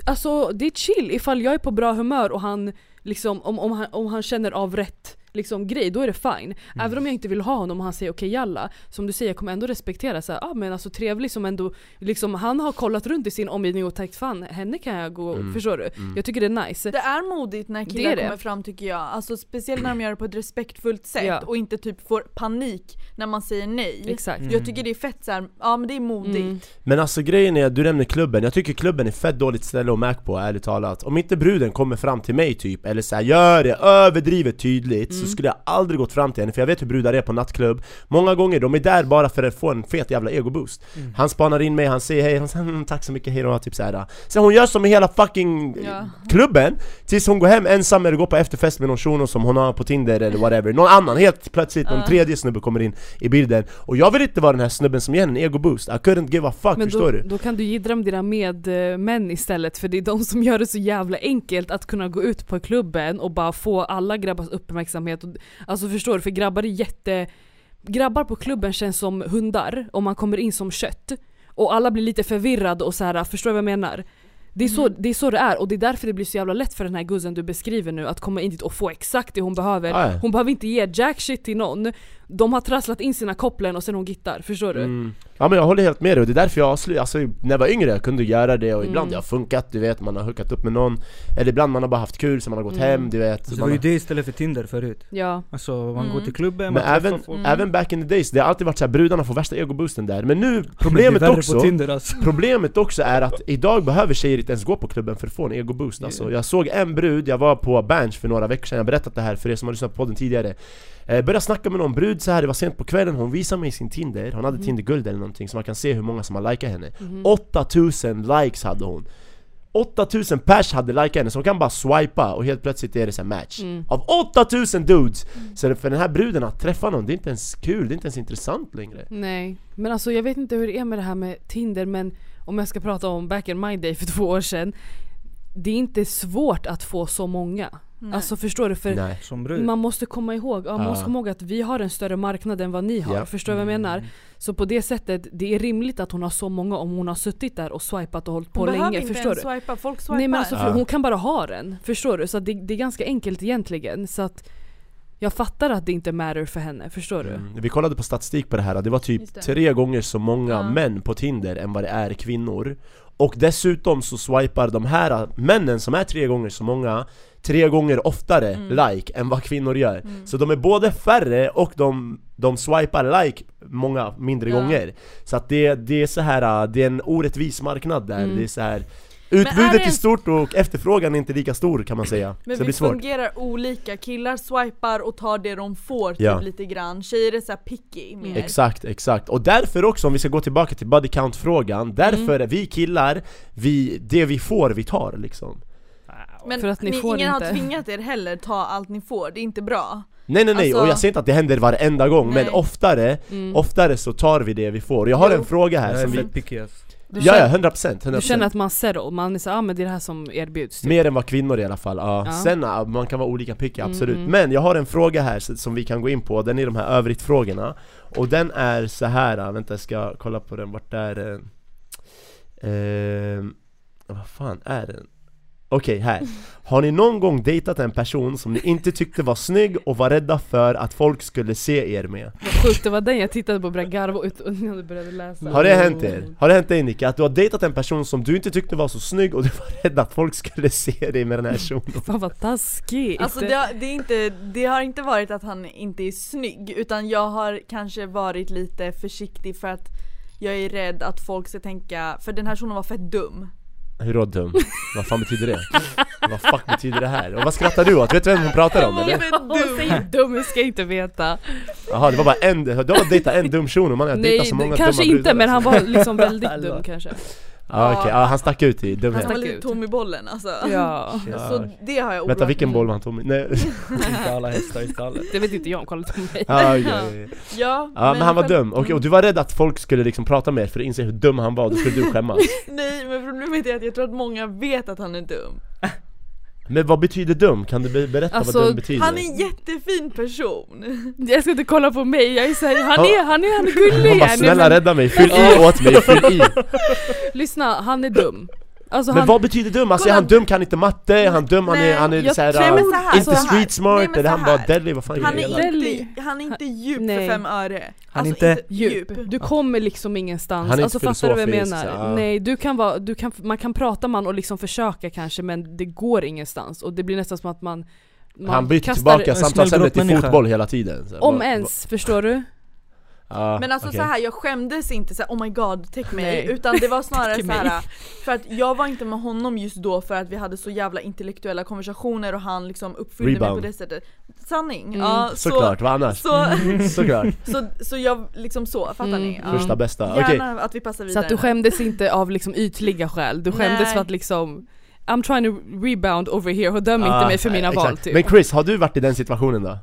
Alltså det är chill ifall jag är på bra humör och han liksom, om, om, han, om han känner av rätt liksom, grej, då är det fine. Mm. Även om jag inte vill ha honom och han säger okej okay, jalla, som du säger jag kommer ändå respektera så ah, men alltså trevlig som ändå, liksom, han har kollat runt i sin omgivning och tänkt fan henne kan jag gå, mm. förstår du? Mm. Jag tycker det är nice. Det är modigt när killar kommer fram tycker jag, alltså speciellt när de gör det på ett respektfullt sätt ja. och inte typ får panik när man säger nej. Exakt. Jag mm. tycker det är fett såhär, ja men det är modigt. Mm. Men alltså grejen är, du nämner klubben, jag tycker klubben är fett dåligt ställe att märka på ärligt talat. Om inte bruden kommer fram till mig typ, eller såhär gör det överdrivet tydligt så mm. skulle jag aldrig gå gått fram till henne, för jag vet hur brudar är på nattklubb Många gånger, de är där bara för att få en fet jävla egoboost mm. Han spanar in mig, han säger hej, han säger mm, tack så mycket, hej då, typ såhär Sen hon gör som i hela fucking ja. klubben Tills hon går hem ensam eller går på efterfest med någon shuno som hon har på Tinder eller whatever Någon annan, helt plötsligt, någon uh. tredje snubbe kommer in i bilden Och jag vill inte vara den här snubben som ger en egoboost I couldn't give a fuck, Men förstår då, du? då kan du jiddra med dina medmän istället, för det är de som gör det så jävla enkelt att kunna gå ut på klubben och bara få alla grabbars uppmärksamhet Alltså förstår du? För grabbar är jätte... Grabbar på klubben känns som hundar om man kommer in som kött. Och alla blir lite förvirrade och så här, förstår du vad jag menar? Det är, så, mm. det är så det är och det är därför det blir så jävla lätt för den här guzzen du beskriver nu att komma in dit och få exakt det hon behöver. Aj. Hon behöver inte ge jack shit till någon. De har trasslat in sina kopplen och sen hon gittar, förstår du? Mm. Ja men jag håller helt med dig och det är därför jag avslutar, alltså när jag var yngre jag kunde göra det och mm. ibland det har funkat, du vet man har hookat upp med någon Eller ibland man har bara haft kul så man har gått mm. hem, du vet Det var ju det istället för Tinder förut Ja Alltså man går till klubben, Men även, även back in the days, det har alltid varit så här, brudarna får värsta egoboosten där Men nu, problemet men också Tinder, alltså. Problemet också är att idag behöver tjejer inte ens gå på klubben för att få en egoboost yeah. alltså, Jag såg en brud, jag var på Berns för några veckor sedan, jag har berättat det här för er som har lyssnat på podden tidigare Eh, började snacka med någon brud så här, det var sent på kvällen, hon visade mig sin Tinder Hon hade mm. Tinder guld eller någonting så man kan se hur många som har likat henne mm. 8000 likes hade hon 8000 pers hade likat henne, så hon kan bara swipa och helt plötsligt är det så match mm. Av 8000 dudes! Mm. Så för den här bruden att träffa någon, det är inte ens kul, det är inte ens intressant längre Nej, men alltså jag vet inte hur det är med det här med Tinder men om jag ska prata om back in my day för två år sedan Det är inte svårt att få så många Nej. Alltså förstår du? För man måste komma ihåg, ja, man måste komma ihåg att vi har en större marknad än vad ni har. Yep. Förstår du vad jag menar? Mm. Så på det sättet, det är rimligt att hon har så många om hon har suttit där och swipat och hållit på hon länge. Inte förstår du? Swipa, folk swipar. Nej men alltså, ja. hon kan bara ha den. Förstår du? Så det, det, är ganska enkelt egentligen. Så att jag fattar att det inte matter för henne, förstår du? Mm. Vi kollade på statistik på det här, det var typ det. tre gånger så många ja. män på Tinder än vad det är kvinnor Och dessutom så swipar de här männen som är tre gånger så många Tre gånger oftare mm. like än vad kvinnor gör mm. Så de är både färre och de, de swipar like många mindre ja. gånger Så att det, det är så här, det är en orättvis marknad där, mm. det är så här Utbudet är, är stort och efterfrågan är inte lika stor kan man säga Men så vi fungerar olika, killar swipar och tar det de får typ ja. lite grann Tjejer är såhär picky mer Exakt, exakt. Och därför också, om vi ska gå tillbaka till body count frågan Därför, mm. vi killar, vi, det vi får, vi tar liksom Men För att ni, ni får ingen inte. har tvingat er heller ta allt ni får, det är inte bra Nej nej nej, alltså... och jag säger inte att det händer varenda gång nej. men oftare, mm. oftare så tar vi det vi får Jag har jo. en fråga här som vi... Picky, du ja, ja, 100%, 100%. Du känner att man settle, man är såhär, ah, men det är det här som erbjuds typ. Mer än vad kvinnor i alla fall, ja. ja. Sen man kan vara olika picky, absolut mm. Men jag har en fråga här som vi kan gå in på, den är de här övrigt-frågorna Och den är så här. vänta jag ska kolla på den, vart är den? Eh, vad fan är den? Okej, okay, här. Har ni någon gång dejtat en person som ni inte tyckte var snygg och var rädda för att folk skulle se er med? Vad sjukt, det var den jag tittade på och började garva ut och när du började läsa Har det hänt er? Har det hänt dig Nika? Att du har dejtat en person som du inte tyckte var så snygg och du var rädd att folk skulle se dig med den här kjolen? Fan vad taskigt! Alltså det har, det, är inte, det har inte varit att han inte är snygg, utan jag har kanske varit lite försiktig för att jag är rädd att folk ska tänka, för den här personen var fett dum hur då dum? vad fan betyder det? vad fuck betyder det här? Och vad skrattar du åt? Vet du vem hon pratar om eller? Hon säger dum, jag ska inte veta Jaha det var bara en, du har dejtat en dum shuno, man har dejtat så många kanske inte men han var liksom väldigt dum kanske ah, okej, okay. ah, han stack ut i dumhet Han var lite tom i bollen alltså. Ja, Så det har jag Vänta vilken boll var han tom i? Nej. Inte alla hästar i stallet. Det vet inte jag, kolla på mig. Ah, okay. Ja, ja men, men han var dum, och, och du var rädd att folk skulle liksom prata med er för att inse hur dum han var, då skulle du skämmas. Nej men problemet är att jag tror att många vet att han är dum men vad betyder dum? Kan du berätta alltså, vad dum betyder? Han är en jättefin person. Jag ska inte kolla på mig, jag är såhär, han är, han är, han är gullig. Han bara snälla rädda mig, fyll i åt mig, fyll i. Lyssna, han är dum Alltså men han, vad betyder dum? Alltså är han dum, kan inte matte? Är han dum, han är, han är såhär, nej, så här, inte så street smart? Nej, är han bara deadly? Vad fan han är, inte, han är inte djup nej. för fem öre Han är alltså, inte djup Du kommer liksom ingenstans, han är alltså fattar du vad jag menar? Ja. Nej, du kan vara, du kan, man kan prata man och liksom försöka kanske men det går ingenstans och det blir nästan som att man man han byter tillbaka samtalsämnet till fotboll hela tiden Om ens, förstår du? Uh, men alltså okay. så här, jag skämdes inte så här, oh my god, täck mig, Nej. utan det var snarare så här, för att jag var inte med honom just då för att vi hade så jävla intellektuella konversationer och han liksom uppfyllde Rebound. mig på det sättet Sanning! Mm. Ja, så, Såklart, vad annars? Så, Såklart så, så jag liksom så, fattar mm. ni? Ja. Första bästa, okej okay. Att vi passar vidare Så att du skämdes inte av liksom ytliga skäl, du skämdes Nej. för att liksom I'm trying to rebound over here och döm ah, inte mig för mina exakt. val typ Men Chris, har du varit i den situationen då?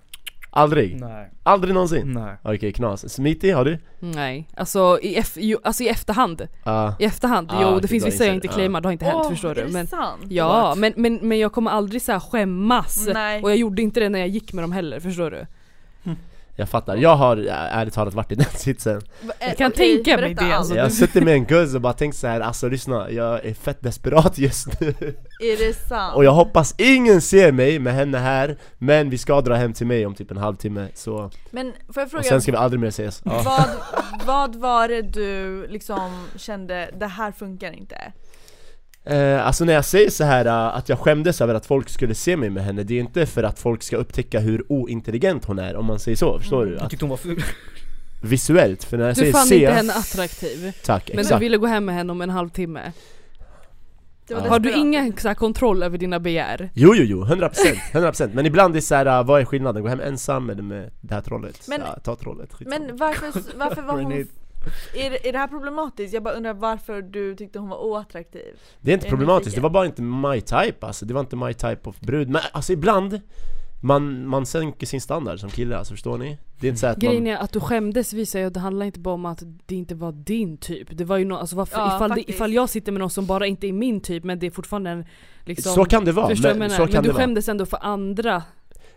Aldrig? Nej Aldrig någonsin? Nej Okej, okay, knas. Smitty, har du? Nej, alltså i, ef jo, alltså i efterhand ah. I efterhand, ah, jo det finns vissa jag inte claimar, det har inte hänt oh, förstår du men, sant? Ja, men, men, men jag kommer aldrig så skämmas Nej. Och jag gjorde inte det när jag gick med dem heller, förstår du? Jag fattar, jag har ärligt talat varit i den sitsen Jag kan okay, tänka mig det alltså. Jag har suttit med en guzz och bara tänkt så här, alltså lyssna, jag är fett desperat just nu Är det sant? Och jag hoppas ingen ser mig med henne här Men vi ska dra hem till mig om typ en halvtimme så Men får jag fråga, och sen ska vi aldrig mer ses ja. vad, vad var det du liksom kände, det här funkar inte? Eh, alltså när jag säger så här uh, att jag skämdes över att folk skulle se mig med henne Det är inte för att folk ska upptäcka hur ointelligent hon är om man säger så, förstår mm. du? Jag tyckte hon var ful Visuellt, för när jag du säger fann se, inte henne attraktiv Tack, Men exakt. du ville gå hem med henne om en halvtimme ja. Har du ingen så här, kontroll över dina begär? Jo jo jo, 100%, 100% Men ibland är det så här, uh, vad är skillnaden? Gå hem ensam eller med det här trollet? Men, ja, ta trollet, Men varför, varför var hon är, är det här problematiskt? Jag bara undrar varför du tyckte hon var oattraktiv? Det är inte är problematiskt, det var bara inte my type alltså, det var inte my type of brud. Men alltså ibland man, man sänker sin standard som kille, alltså förstår ni? Det är inte så att Grejen man... är att du skämdes visar ju att det handlar inte bara om att det inte var din typ. Det var ju no, alltså varför, ja, ifall, det, ifall jag sitter med någon som bara inte är min typ men det är fortfarande en liksom, Så kan det vara, men, men, så kan men du skämdes ändå för andra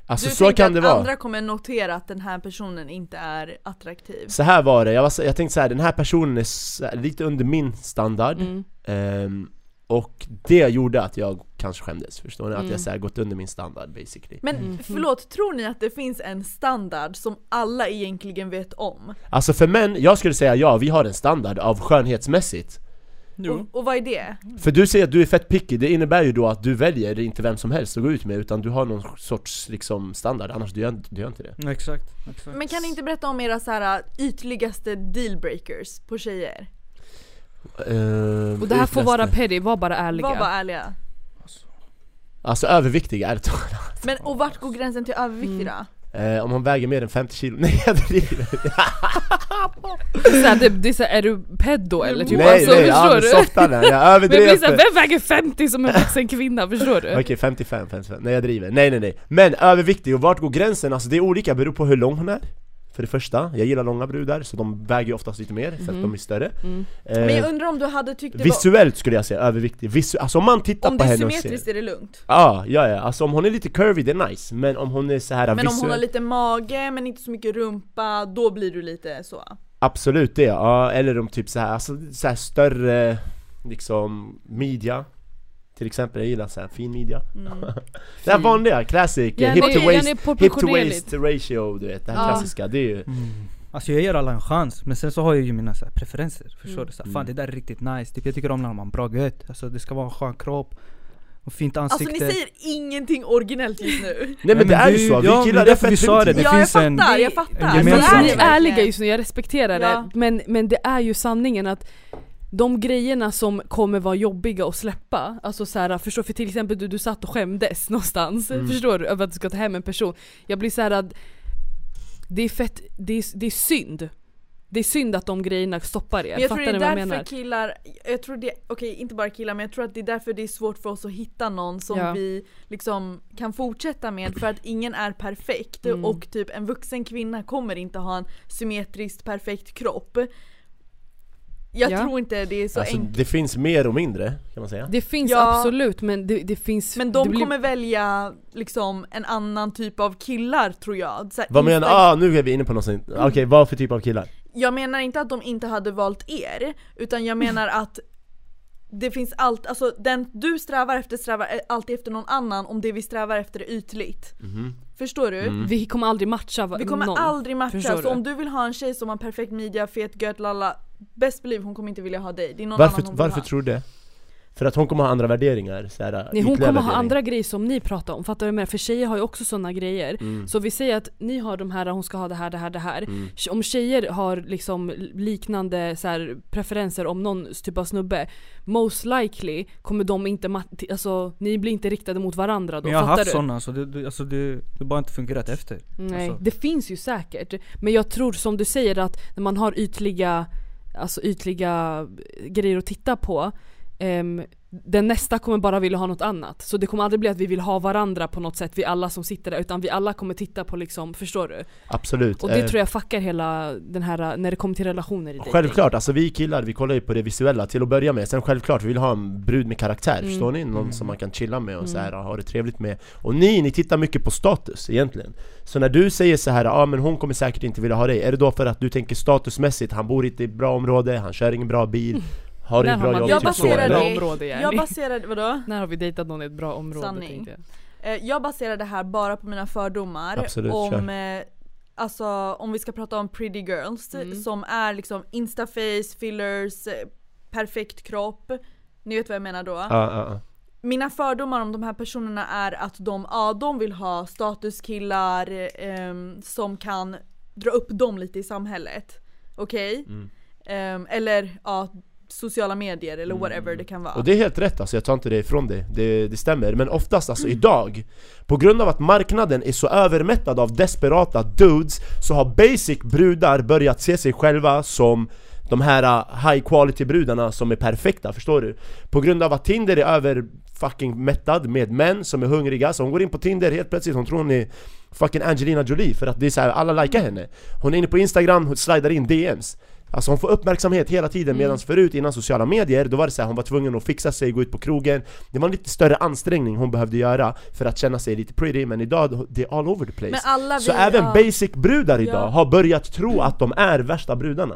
Alltså du så kan det vara. att andra kommer notera att den här personen inte är attraktiv? Så här var det, jag, var, jag tänkte så här, den här personen är lite under min standard mm. um, Och det gjorde att jag kanske skämdes, förstår ni? Mm. Att jag mm. så här, gått under min standard basically Men mm. förlåt, tror ni att det finns en standard som alla egentligen vet om? Alltså för män, jag skulle säga ja, vi har en standard av skönhetsmässigt Och, och vad är det? För du säger att du är fett picky, det innebär ju då att du väljer inte vem som helst att gå ut med utan du har någon sorts liksom standard, annars du gör, du gör inte det. Exakt, exakt. Men kan ni inte berätta om era så här ytligaste dealbreakers på tjejer? uh, Och det här får vara petty, var bara ärliga. Var bara ärliga. Alltså överviktiga, ärligt talat. Men och vart går gränsen till överviktig Mm. Eh, om hon väger mer än 50 kilo, nej jag driver! såhär, det, det är såhär, är du peddo eller? Typ, nej alltså, nej, ja, förstår men du? softa den, jag Men överdrev jag blir såhär, vem väger 50 som en vuxen kvinna? Förstår du? Okej 55, 55, nej jag driver, nej nej nej Men överviktig, och vart går gränsen? Alltså det är olika, beror på hur lång hon är För det första, jag gillar långa brudar så de väger ju oftast lite mer för att Mhm. de är större. Mm. eh, Men jag undrar om du hade tyckt det var... Visuellt skulle jag säga överviktig, Visu alltså om man tittar Om på det är henne och ser symmetriskt är det lugnt. Ja, ja, ja, alltså om hon är lite curvy det är nice, men om hon är så här Men om visuell hon har lite mage men inte så mycket rumpa, då blir du lite så. Absolut det, ja, eller om typ så här, alltså så här större liksom midja Till exempel, jag gillar så här fin midja mm. Det här vanliga, classic, Ja, hip to waist, är hip to waist ratio du vet, det här Ja. klassiska, det är ju Mm. Alltså jag ger alla en chans, men sen så har jag ju mina så här, preferenser, förstår Mm. du? Så här, Mm. fan det där är riktigt nice, typ, jag tycker om när man har bra gött, alltså det ska vara en skön kropp och fint Alltså ansikte ni säger ingenting originellt just nu Nej men det är ju så, vi ja, killar det är därför vi fett sa det, det. Ja jag finns en- fattar, jag en fattar! gemensam- Men Så är ni det är ärliga just nu, jag respekterar Ja. det. Men, men det är ju sanningen att de grejerna som kommer vara jobbiga att släppa, alltså så här, förstår för till exempel du, du satt och skämdes någonstans, Mm. förstår du? Över att du ska ta hem en person. Jag blir så här att det är fett, det är, det är synd. Det är synd att de grejerna stoppar er, Men jag tror fattar det ni är vad jag därför menar? killar, jag tror det, okej inte bara killar men jag tror att det är därför det är svårt för oss att hitta någon som Ja. vi liksom kan fortsätta med för att ingen är perfekt Mm. och typ en vuxen kvinna kommer inte ha en symmetriskt perfekt kropp. Jag Ja. tror inte det är så Alltså enkelt. det finns mer och mindre, kan man säga Det finns Ja. absolut men det, det finns... Men de det blir- kommer välja liksom en annan typ av killar tror jag. Så här, Vad menar, Insta- ah nu är vi inne på något sånt, okej vad för typ av killar? Jag menar inte att de inte hade valt er, utan jag menar att det finns allt, alltså den du strävar efter strävar alltid efter någon annan om det vi strävar efter är ytligt. Mhm. Förstår du? Mm. Vi kommer aldrig matcha va- Vi kommer någon. aldrig matcha, Förstår så du? om du vill ha en tjej som har perfekt midja, fet gött, lalla Best believe hon kommer inte vilja ha dig, det är någon Varför, annan hon varför tror du det? För att hon kommer ha andra värderingar, så här, Nej, hon kommer ha andra grejer som ni pratar om, fattar du menar? För tjejer har ju också sådana grejer. mm. Så vi säger att ni har de här, hon ska ha det här, det här, det här. Mm. Om tjejer har liksom liknande så här, preferenser om någon typ av snubbe, most likely kommer de inte, alltså ni blir inte riktade mot varandra då, Men jag har haft sådana, så det, det, alltså det, det har bara inte fungerat efter Nej, Alltså. det finns ju säkert. Men jag tror som du säger att när man har ytliga, alltså ytliga grejer att titta på Um, den nästa kommer bara vilja ha något annat. Så det kommer aldrig bli att vi vill ha varandra på något sätt, vi alla som sitter där, utan vi alla kommer titta på liksom, förstår du? Absolut Och det Eh, tror jag fuckar hela den här, när det kommer till relationer i dating. Självklart, alltså vi killar vi kollar ju på det visuella till att börja med Sen självklart, vi vill ha en brud med karaktär, Mm. förstår ni? Någon Mm. som man kan chilla med och Mm. så här, ha det trevligt med Och ni, ni tittar mycket på status egentligen Så när du säger så här, ja ah, men hon kommer säkert inte vilja ha dig Är det då för att du tänker statusmässigt, han bor inte i ett bra område, han kör ingen bra bil Har När ett har bra man jobb, Jag baserar det- område Jag yani? baserade, vadå? När har vi dejtat någon i ett bra område Sanning. jag. Eh, Jag baserar det här bara på mina fördomar Absolut, om kör. eh, Alltså om vi ska prata om pretty girls Mm. som är liksom instaface, fillers, eh, perfekt kropp Ni vet vad jag menar då? Ja, ja, ja. Mina fördomar om de här personerna är att de, ja, de vill ha statuskillar ehm, som kan dra upp dem lite i samhället. Okej? Mm. Ehm, eller ja, sociala medier eller Mm. whatever det kan vara. Och det är helt rätt alltså, jag tar inte det ifrån dig, det, det stämmer Men oftast alltså idag, på grund av att marknaden är så övermättad av desperata dudes Så har basic brudar börjat se sig själva som de här uh, high quality brudarna som är perfekta, förstår du? På grund av att Tinder är över fucking mättad med män som är hungriga Så hon går in på Tinder helt plötsligt, hon tror hon är fucking Angelina Jolie för att det är så här, alla likar henne Hon är inne på Instagram, hon slidar in DMs Alltså hon får uppmärksamhet hela tiden medan förut innan sociala medier då var det så här, hon var tvungen att fixa sig, gå ut på krogen. Det var en lite större ansträngning hon behövde göra för att känna sig lite pretty men idag, det är all over the place. Alla vi, Så även ja, basic brudar idag Ja. har börjat tro att de är värsta brudarna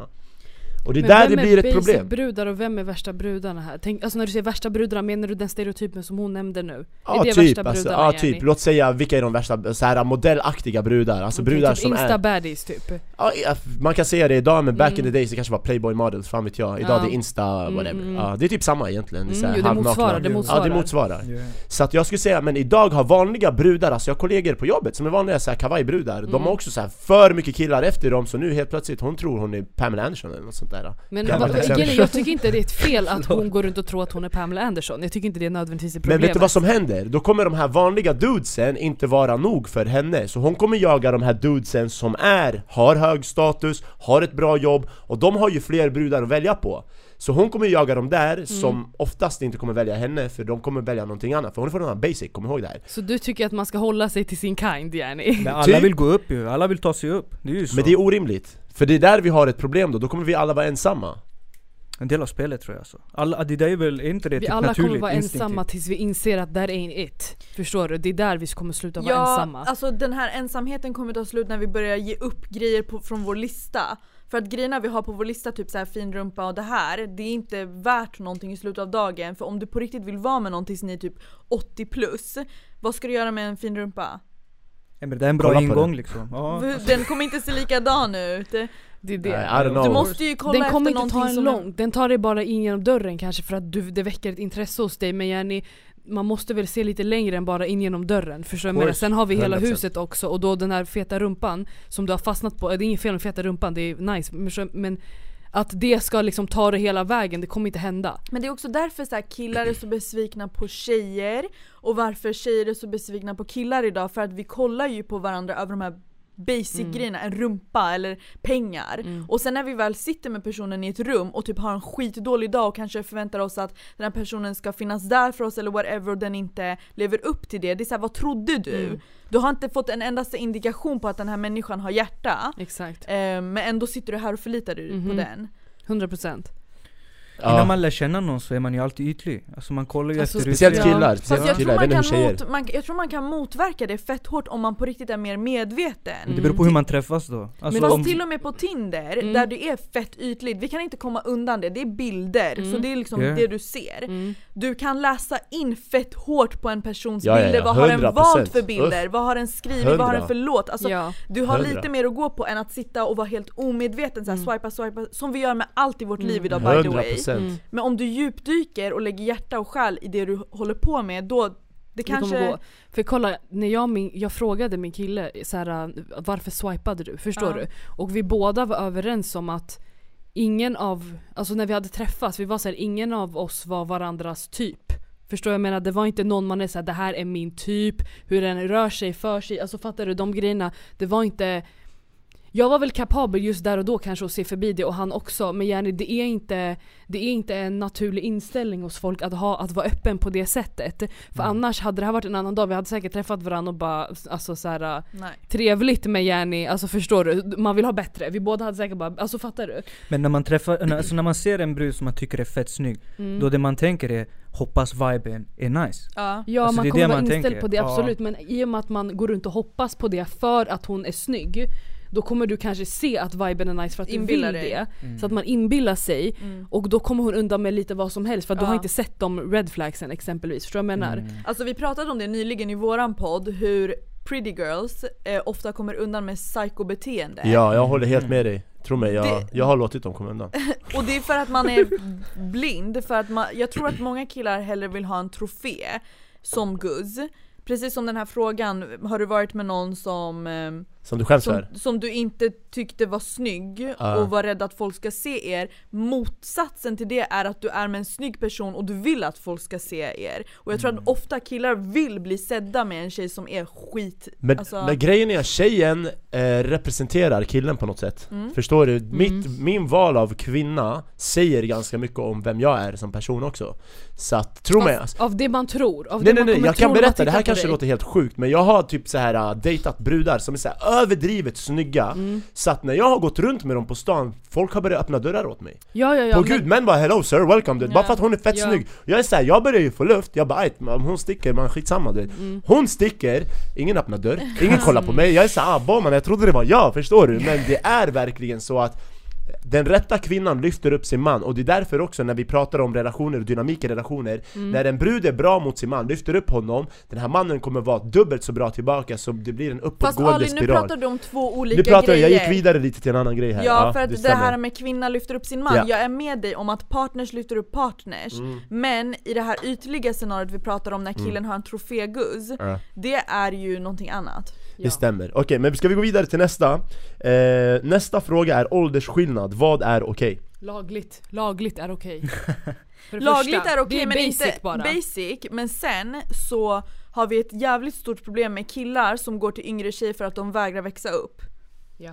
Och det är där det blir ett problem. Vem är brudar och vem är värsta brudarna här? Tänk, alltså när du säger värsta brudarna, menar du den stereotypen som hon nämnde nu? Ja är det typ, värsta alltså, ja, typ. Låt säga vilka är de värsta så här, modellaktiga brudar? Alltså okay, brudar typ som insta är... baddies typ? Ja, man kan säga det idag men back mm. in the mm. days det kanske var playboy models, fan vet jag. Idag ja. det är insta, mm, whatever. Mm. Ja, det är typ samma egentligen. Det, är mm, jo, det motsvarar, det motsvarar. Ja det motsvarar. Yeah. Så att jag skulle säga, men idag har vanliga brudar, alltså jag har kollegor på jobbet som är vanliga så här kavajbrudar, mm. de har också så här för mycket killar efter dem så nu helt plötsligt hon tror hon är Pamela Anderson eller något sånt där. Men jag tycker inte det är ett fel att hon går runt och tror att hon är Pamela Anderson, jag tycker inte det är nödvändigtvis ett problem Men vet du vad som händer? Då kommer de här vanliga dudesen inte vara nog för henne, så hon kommer jaga de här dudesen som är, har hög status, har ett bra jobb, och de har ju fler brudar att välja på. Så hon kommer jaga dem där mm. som oftast inte kommer välja henne för de kommer välja någonting annat. För hon är från basic, kom ihåg det här. Så du tycker att man ska hålla sig till sin kind Jenny? Men alla typ. vill gå upp ju, alla vill ta sig upp, det är ju så. Men det är orimligt, för det är där vi har ett problem då, då kommer vi alla vara ensamma en del av spelet tror jag så. Alla, det är väl inte det Vi typ alla kommer vara ensamma tills vi inser att that ain't it. Förstår du? Det är där vi kommer sluta vara ja, ensamma. Ja, alltså den här ensamheten kommer ta slut när vi börjar ge upp grejer på, från vår lista. För att grejerna vi har på vår lista, typ så här fin rumpa och det här, det är inte värt någonting i slutet av dagen. För om du på riktigt vill vara med någon tills ni är typ 80 plus, vad ska du göra med en fin rumpa? Ja, men det är en bra kolla ingång liksom. Ja. Den kommer inte se likadan ut. Det är det. Nej, du måste ju kolla den kommer inte ta en lång, den tar dig bara in genom dörren kanske för att du, det väcker ett intresse hos dig men Jenny, man måste väl se lite längre än bara in genom dörren. Förstår du? Sen har vi hela 100%. huset också och då den här feta rumpan som du har fastnat på, det är inget fel med feta rumpan, det är nice. Men att det ska liksom ta det hela vägen, det kommer inte hända. Men det är också därför så killar är så besvikna på tjejer och varför tjejer är så besvikna på killar idag för att vi kollar ju på varandra över de här basic mm. en rumpa eller pengar. Mm. Och sen när vi väl sitter med personen i ett rum och typ har en skitdålig dag och kanske förväntar oss att den här personen ska finnas där för oss eller whatever och den inte lever upp till det. Det är såhär, vad trodde du? Mm. Du har inte fått en endaste indikation på att den här människan har hjärta. Exakt. Eh, men ändå sitter du här och förlitar dig -hmm. på den. 100% Ja. Innan man lär känna någon så är man ju alltid ytlig. Alltså man kollar ju alltså, efter Speciellt killar, speciellt jag, killar, tror man kan mot, man, jag tror man kan motverka det fett hårt om man på riktigt är mer medveten. Mm. Det beror på hur man träffas då. Alltså Men fast till och med på Tinder, mm. där du är fett ytlig, vi kan inte komma undan det, det är bilder, mm. så det är liksom yeah. det du ser. Mm. Du kan läsa in fett hårt på en persons ja, bilder, ja, ja. vad har den valt för bilder? Uff. Vad har den skrivit? 100. Vad har den för låt? Alltså, Du har 100. lite mer att gå på än att sitta och vara helt omedveten, så här, mm. swipa, swipa, som vi gör med allt i vårt liv idag by the way. Men om du djupdyker och lägger hjärta och själ i det du håller på med, då det kanske... Det För kolla, när jag, min, jag frågade min kille så här, varför swipade du? Förstår ja. du? Och vi båda var överens om att ingen av, alltså när vi hade träffats, vi var så här, ingen av oss var varandras typ. Förstår jag menar? Det var inte någon man är såhär, det här är min typ, hur den rör sig, för sig, alltså fattar du? De grejerna, det var inte jag var väl kapabel just där och då kanske att se förbi det och han också men gärna, det, är inte, det är inte en naturlig inställning hos folk att, ha, att vara öppen på det sättet. För mm. annars hade det här varit en annan dag, vi hade säkert träffat varandra och bara alltså så här, trevligt med Jenny, alltså förstår du? Man vill ha bättre. Vi båda hade säkert bara, alltså fattar du? Men när man träffar, alltså när man ser en brud som man tycker är fett snygg, mm. då det man tänker är hoppas viben är nice. Ja, ja alltså man kommer vara inställd tänker. på det absolut, ja. men i och med att man går runt och hoppas på det för att hon är snygg då kommer du kanske se att viben är nice för att Inbilla du vill dig. det. Mm. Så att man inbillar sig mm. och då kommer hon undan med lite vad som helst för att ja. du har inte sett de red flagsen exempelvis. Förstår du vad jag menar? Mm. Alltså vi pratade om det nyligen i våran podd hur pretty girls eh, ofta kommer undan med psykobeteende. Ja, jag håller helt med dig. Tro mig, jag, det, jag har låtit dem komma undan. och det är för att man är blind, för att man, jag tror att många killar hellre vill ha en trofé som guzz Precis som den här frågan, har du varit med någon som ehm, Som du skäms som, för? Som du inte tyckte var snygg uh. och var rädd att folk ska se er Motsatsen till det är att du är med en snygg person och du vill att folk ska se er Och jag tror mm. att ofta killar vill bli sedda med en tjej som är skit Men, alltså... men grejen är att tjejen eh, representerar killen på något sätt mm. Förstår du? Mm. Mitt, min val av kvinna säger ganska mycket om vem jag är som person också Så att, tro mig alltså. Av det man tror? Av nej nej nej, jag kan berätta, det här kanske låter helt sjukt men jag har typ så här uh, dejtat brudar som är så här överdrivet snygga mm. Så att när jag har gått runt med dem på stan, folk har börjat öppna dörrar åt mig Ja ja ja På men... gud, män bara 'hello sir, welcome' ja. bara för att hon är fett ja. snygg Jag är såhär, jag börjar ju få luft, jag bara om hon sticker, man skitsamma du mm. Hon sticker, ingen öppnar dörr, ingen kollar på mig Jag är såhär ah, man, jag trodde det var jag, förstår du? Men det är verkligen så att den rätta kvinnan lyfter upp sin man och det är därför också när vi pratar om relationer och dynamik i relationer mm. När en brud är bra mot sin man, lyfter upp honom Den här mannen kommer vara dubbelt så bra tillbaka så det blir en uppåtgående spiral nu pratar du om två olika nu pratar, grejer Jag gick vidare lite till en annan grej här Ja, ja för att det, det här med kvinna lyfter upp sin man, ja. jag är med dig om att partners lyfter upp partners mm. Men i det här ytliga scenariot vi pratar om när mm. killen mm. har en troféguzz ja. Det är ju någonting annat det stämmer. Okej, men ska vi gå vidare till nästa? Eh, nästa fråga är åldersskillnad, vad är okej? Okay? Lagligt, lagligt är okej okay. Lagligt är okej okay, men inte bara. basic, men sen så har vi ett jävligt stort problem med killar som går till yngre tjejer för att de vägrar växa upp Ja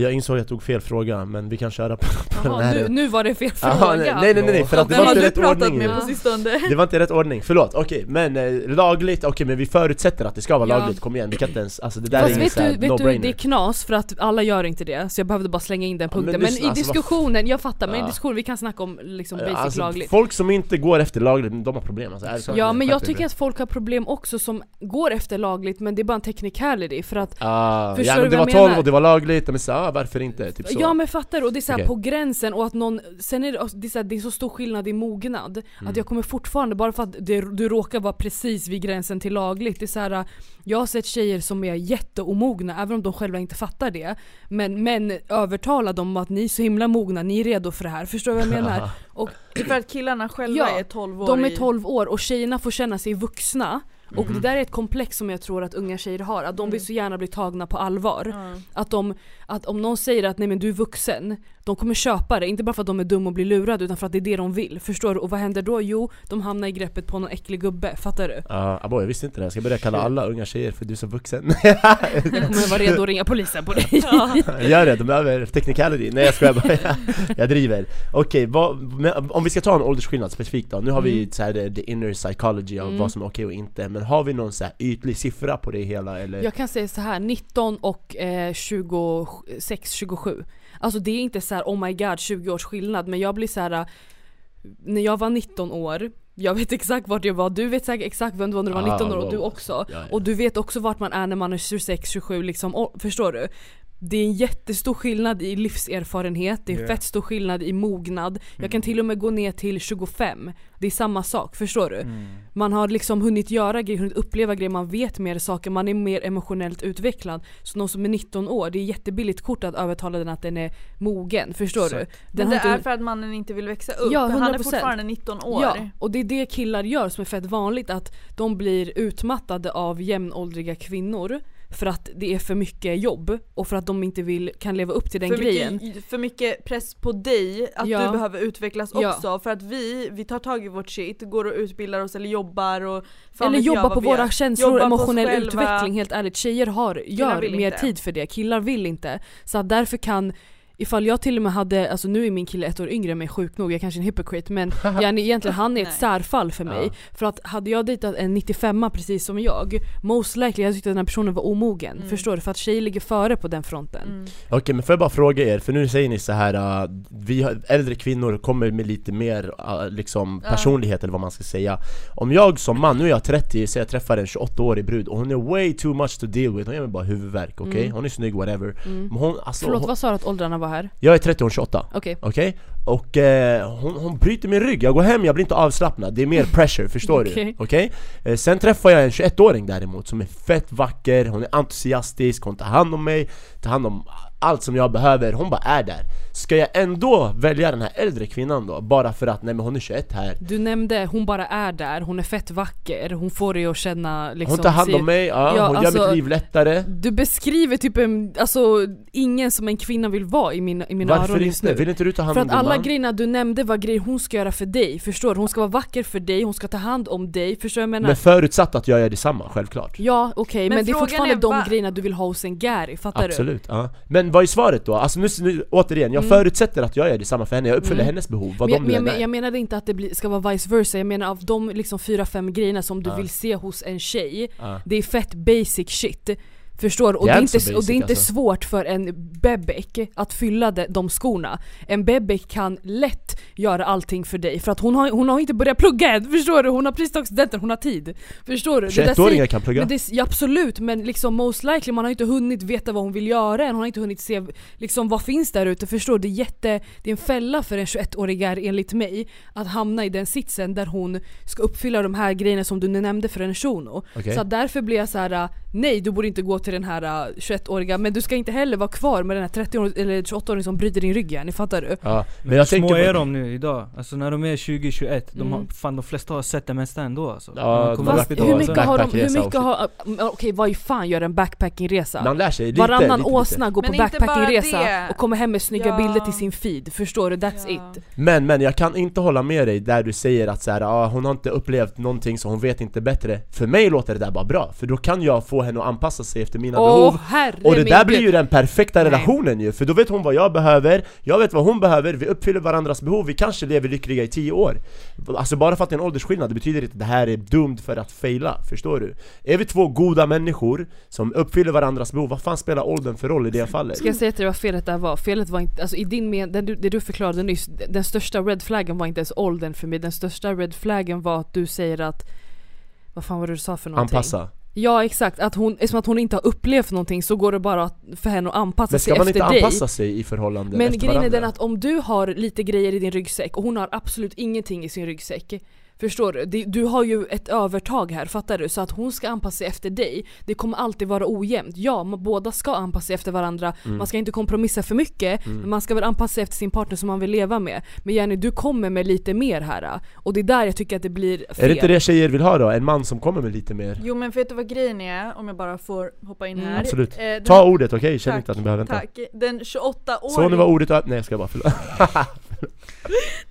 jag insåg att jag tog fel fråga, men vi kan köra på, på Aha, den här. nu, nu var det fel fråga! Aha, nej, nej nej nej, för att det var inte rätt ordning. med på sistone? Det var inte rätt ordning, förlåt, okej okay, men eh, lagligt, okej okay, men vi förutsätter att det ska vara ja. lagligt, kom igen, vi kan inte ens, alltså det där Fast är vet, du, vet du, det är knas för att alla gör inte det, så jag behövde bara slänga in den punkten ja, Men, men i alltså, diskussionen, jag fattar, men i diskussionen, vi kan snacka om liksom basic alltså, lagligt. Folk som inte går efter lagligt, de har problem alltså, Ja men jag tycker att folk har problem också som går efter lagligt men det är bara en technicality för att ah, Förstår ja, men det var 12 och det var lagligt, men så, ah, varför inte? Typ så. Ja men fattar? Och det är så okay. på gränsen och att någon, sen är det, det, är så här, det är så stor skillnad i mognad mm. Att jag kommer fortfarande, bara för att det, du råkar vara precis vid gränsen till lagligt Det är så här, Jag har sett tjejer som är jätteomogna, även om de själva inte fattar det Men, men övertala dem att ni är så himla mogna, ni är redo för det här, förstår du vad jag menar? Och, för att killarna själva ja, är 12 år de är 12 år och tjejerna får känna sig vuxna och mm. det där är ett komplex som jag tror att unga tjejer har, att de vill mm. så gärna bli tagna på allvar. Mm. Att, de, att om någon säger att nej men du är vuxen, de kommer köpa det, inte bara för att de är dumma och blir lurade utan för att det är det de vill. Förstår du? Och vad händer då? Jo, de hamnar i greppet på någon äcklig gubbe, fattar du? Ja, uh, jag visste inte det. Jag ska börja kalla alla unga tjejer för du är så vuxen. jag kommer vara redo att ringa polisen på dig. Gör det, de över technicality. Nej jag skojar bara, jag driver. Okej, okay, om vi ska ta en åldersskillnad specifikt då. Nu har vi mm. så här, the inner psychology av mm. vad som är okej okay och inte. Men har vi någon så här ytlig siffra på det hela eller? Jag kan säga så här 19 och eh, 26, 27 Alltså det är inte så här, oh my god 20 års skillnad men jag blir så här när jag var 19 år jag vet exakt vart jag var, du vet säkert exakt vem du var när du var 19 år och du också. Ja, ja. Och du vet också vart man är när man är 26, 27 liksom, förstår du? Det är en jättestor skillnad i livserfarenhet, det är yeah. fett stor skillnad i mognad. Mm. Jag kan mm. till och med gå ner till 25. Det är samma sak, förstår du? Mm. Man har liksom hunnit göra grejer, hunnit uppleva grejer, man vet mer saker, man är mer emotionellt utvecklad. Så någon som är 19 år, det är jättebilligt kort att övertala den att den är mogen, förstår så. du? Den Men det inte... är för att mannen inte vill växa upp, ja, 100%. han är fortfarande 19 år. Ja, och det är det killar gör som är fett vanligt, att de blir utmattade av jämnåldriga kvinnor för att det är för mycket jobb och för att de inte vill, kan leva upp till den för grejen. Mycket, för mycket press på dig, att ja. du behöver utvecklas också. Ja. För att vi, vi tar tag i vårt shit, går och utbildar oss eller jobbar och Eller jobbar på våra känslor, emotionell utveckling helt ärligt. Tjejer har, gör mer inte. tid för det, killar vill inte. Så därför kan Ifall jag till och med hade, alltså nu är min kille ett år yngre än mig sjukt nog, jag är kanske är en hypocrite men jag, egentligen han är ett särfall för mig. Ja. För att hade jag dejtat en 95 precis som jag, most likely jag tyckte att den här personen var omogen. Mm. Förstår du? För att tjejer ligger före på den fronten. Mm. Okej okay, men får jag bara fråga er, för nu säger ni så här uh, vi har, äldre kvinnor kommer med lite mer uh, liksom personlighet ja. eller vad man ska säga. Om jag som man, nu är jag 30, så jag träffar en 28-årig brud och hon är way too much to deal with, hon ger mig bara huvudvärk, okej? Okay? Mm. Hon är snygg, whatever. Mm. Men hon, alltså, Förlåt, hon, vad sa du att åldrarna var? Vara här? Jag är 30, hon 28 Okej okay. okay? Och eh, hon, hon bryter min rygg, jag går hem, jag blir inte avslappnad Det är mer pressure, förstår okay. du? Okej? Eh, sen träffar jag en 21-åring däremot som är fett vacker, hon är entusiastisk, hon tar hand om mig Tar hand om allt som jag behöver, hon bara är där Ska jag ändå välja den här äldre kvinnan då? Bara för att nej men hon är 21 här Du nämnde hon bara är där, hon är fett vacker, hon får dig att känna liksom Hon tar hand om mig, ja, ja hon alltså, gör mitt liv lättare Du beskriver typ en, alltså ingen som en kvinna vill vara i mina, i mina Varför öron just inte? Vill inte du ta hand om För att alla man? grejerna du nämnde var grejer hon ska göra för dig, förstår du? Hon ska vara vacker för dig, hon ska ta hand om dig, förstår du jag menar? Men förutsatt att jag gör detsamma, självklart Ja okej, okay, men, men det är fortfarande är de grejerna du vill ha hos en Gary, fattar Absolut, du? Absolut, ja Men vad är svaret då? Alltså nu, nu återigen, jag mm. förutsätter att jag gör detsamma för henne, jag uppfyller mm. hennes behov, vad men, de men, jag menade inte att det ska vara vice versa, jag menar av de liksom fyra, fem grejerna som du vill se hos en tjej. Det är fett basic shit Förstår Och det är, inte, basic, och det är inte alltså. svårt för en bebek att fylla de, de skorna. En bebek kan lätt göra allting för dig för att hon har, hon har inte börjat plugga än, förstår du? Hon har precis tagit studenten, hon har tid. Förstår du? 21-åringar kan plugga? Men det, ja, absolut, men liksom most likely, man har inte hunnit veta vad hon vill göra än, hon har inte hunnit se liksom vad finns där ute, förstår du? Det är, jätte, det är en fälla för en 21-åring enligt mig att hamna i den sitsen där hon ska uppfylla de här grejerna som du nämnde för en shuno. Okay. Så därför blir jag så här: nej du borde inte gå till den här 21-åriga, men du ska inte heller vara kvar med den här 30 eller 28-åringen som bryter din rygg ni fattar du? Ja, men jag små är de nu idag? Alltså när de är 20-21, mm. de fan de flesta har sett det mesta ändå alltså. Ja, Fast hur mycket har de, hur mycket har, okej okay, vad fan gör en backpackingresa? Man lär sig lite, Varannan lite, åsna går på backpackingresa och kommer hem med snygga ja. bilder till sin feed, förstår du? That's ja. it Men men jag kan inte hålla med dig där du säger att så här, ah, hon har inte upplevt någonting så hon vet inte bättre För mig låter det där bara bra, för då kan jag få henne att anpassa sig efter mina oh, behov Och det där blir ju den perfekta Nej. relationen ju, för då vet hon vad jag behöver, jag vet vad hon behöver, vi uppfyller varandras behov, vi kanske lever lyckliga i tio år Alltså bara för att det är en åldersskillnad, det betyder inte att det här är dumt för att faila, förstår du? Är vi två goda människor som uppfyller varandras behov, vad fan spelar åldern för roll i det fallet? Ska jag säga till dig vad felet där var? Felet var inte, alltså i din men, det du, det du förklarade nyss, den största red flaggen var inte ens åldern för mig, den största red flaggen var att du säger att vad fan var det du sa för någonting? Anpassa Ja exakt, att hon, eftersom att hon inte har upplevt någonting så går det bara för henne att anpassa sig efter dig Men ska man inte anpassa sig i förhållanden Men grejen är den att om du har lite grejer i din ryggsäck och hon har absolut ingenting i sin ryggsäck Förstår du? Du har ju ett övertag här, fattar du? Så att hon ska anpassa sig efter dig, det kommer alltid vara ojämnt. Ja, man, båda ska anpassa sig efter varandra, mm. man ska inte kompromissa för mycket, mm. men man ska väl anpassa sig efter sin partner som man vill leva med. Men Jenny, du kommer med lite mer här, och det är där jag tycker att det blir fel. Är det inte det tjejer vill ha då? En man som kommer med lite mer? Jo men vet du vad grejen är? Om jag bara får hoppa in mm. här. Absolut. Eh, Ta ordet, okej? Okay? Känn inte att ni behöver vänta. Tack. Den 28-åriga... Så nu var ordet Nej jag ska bara förlåt.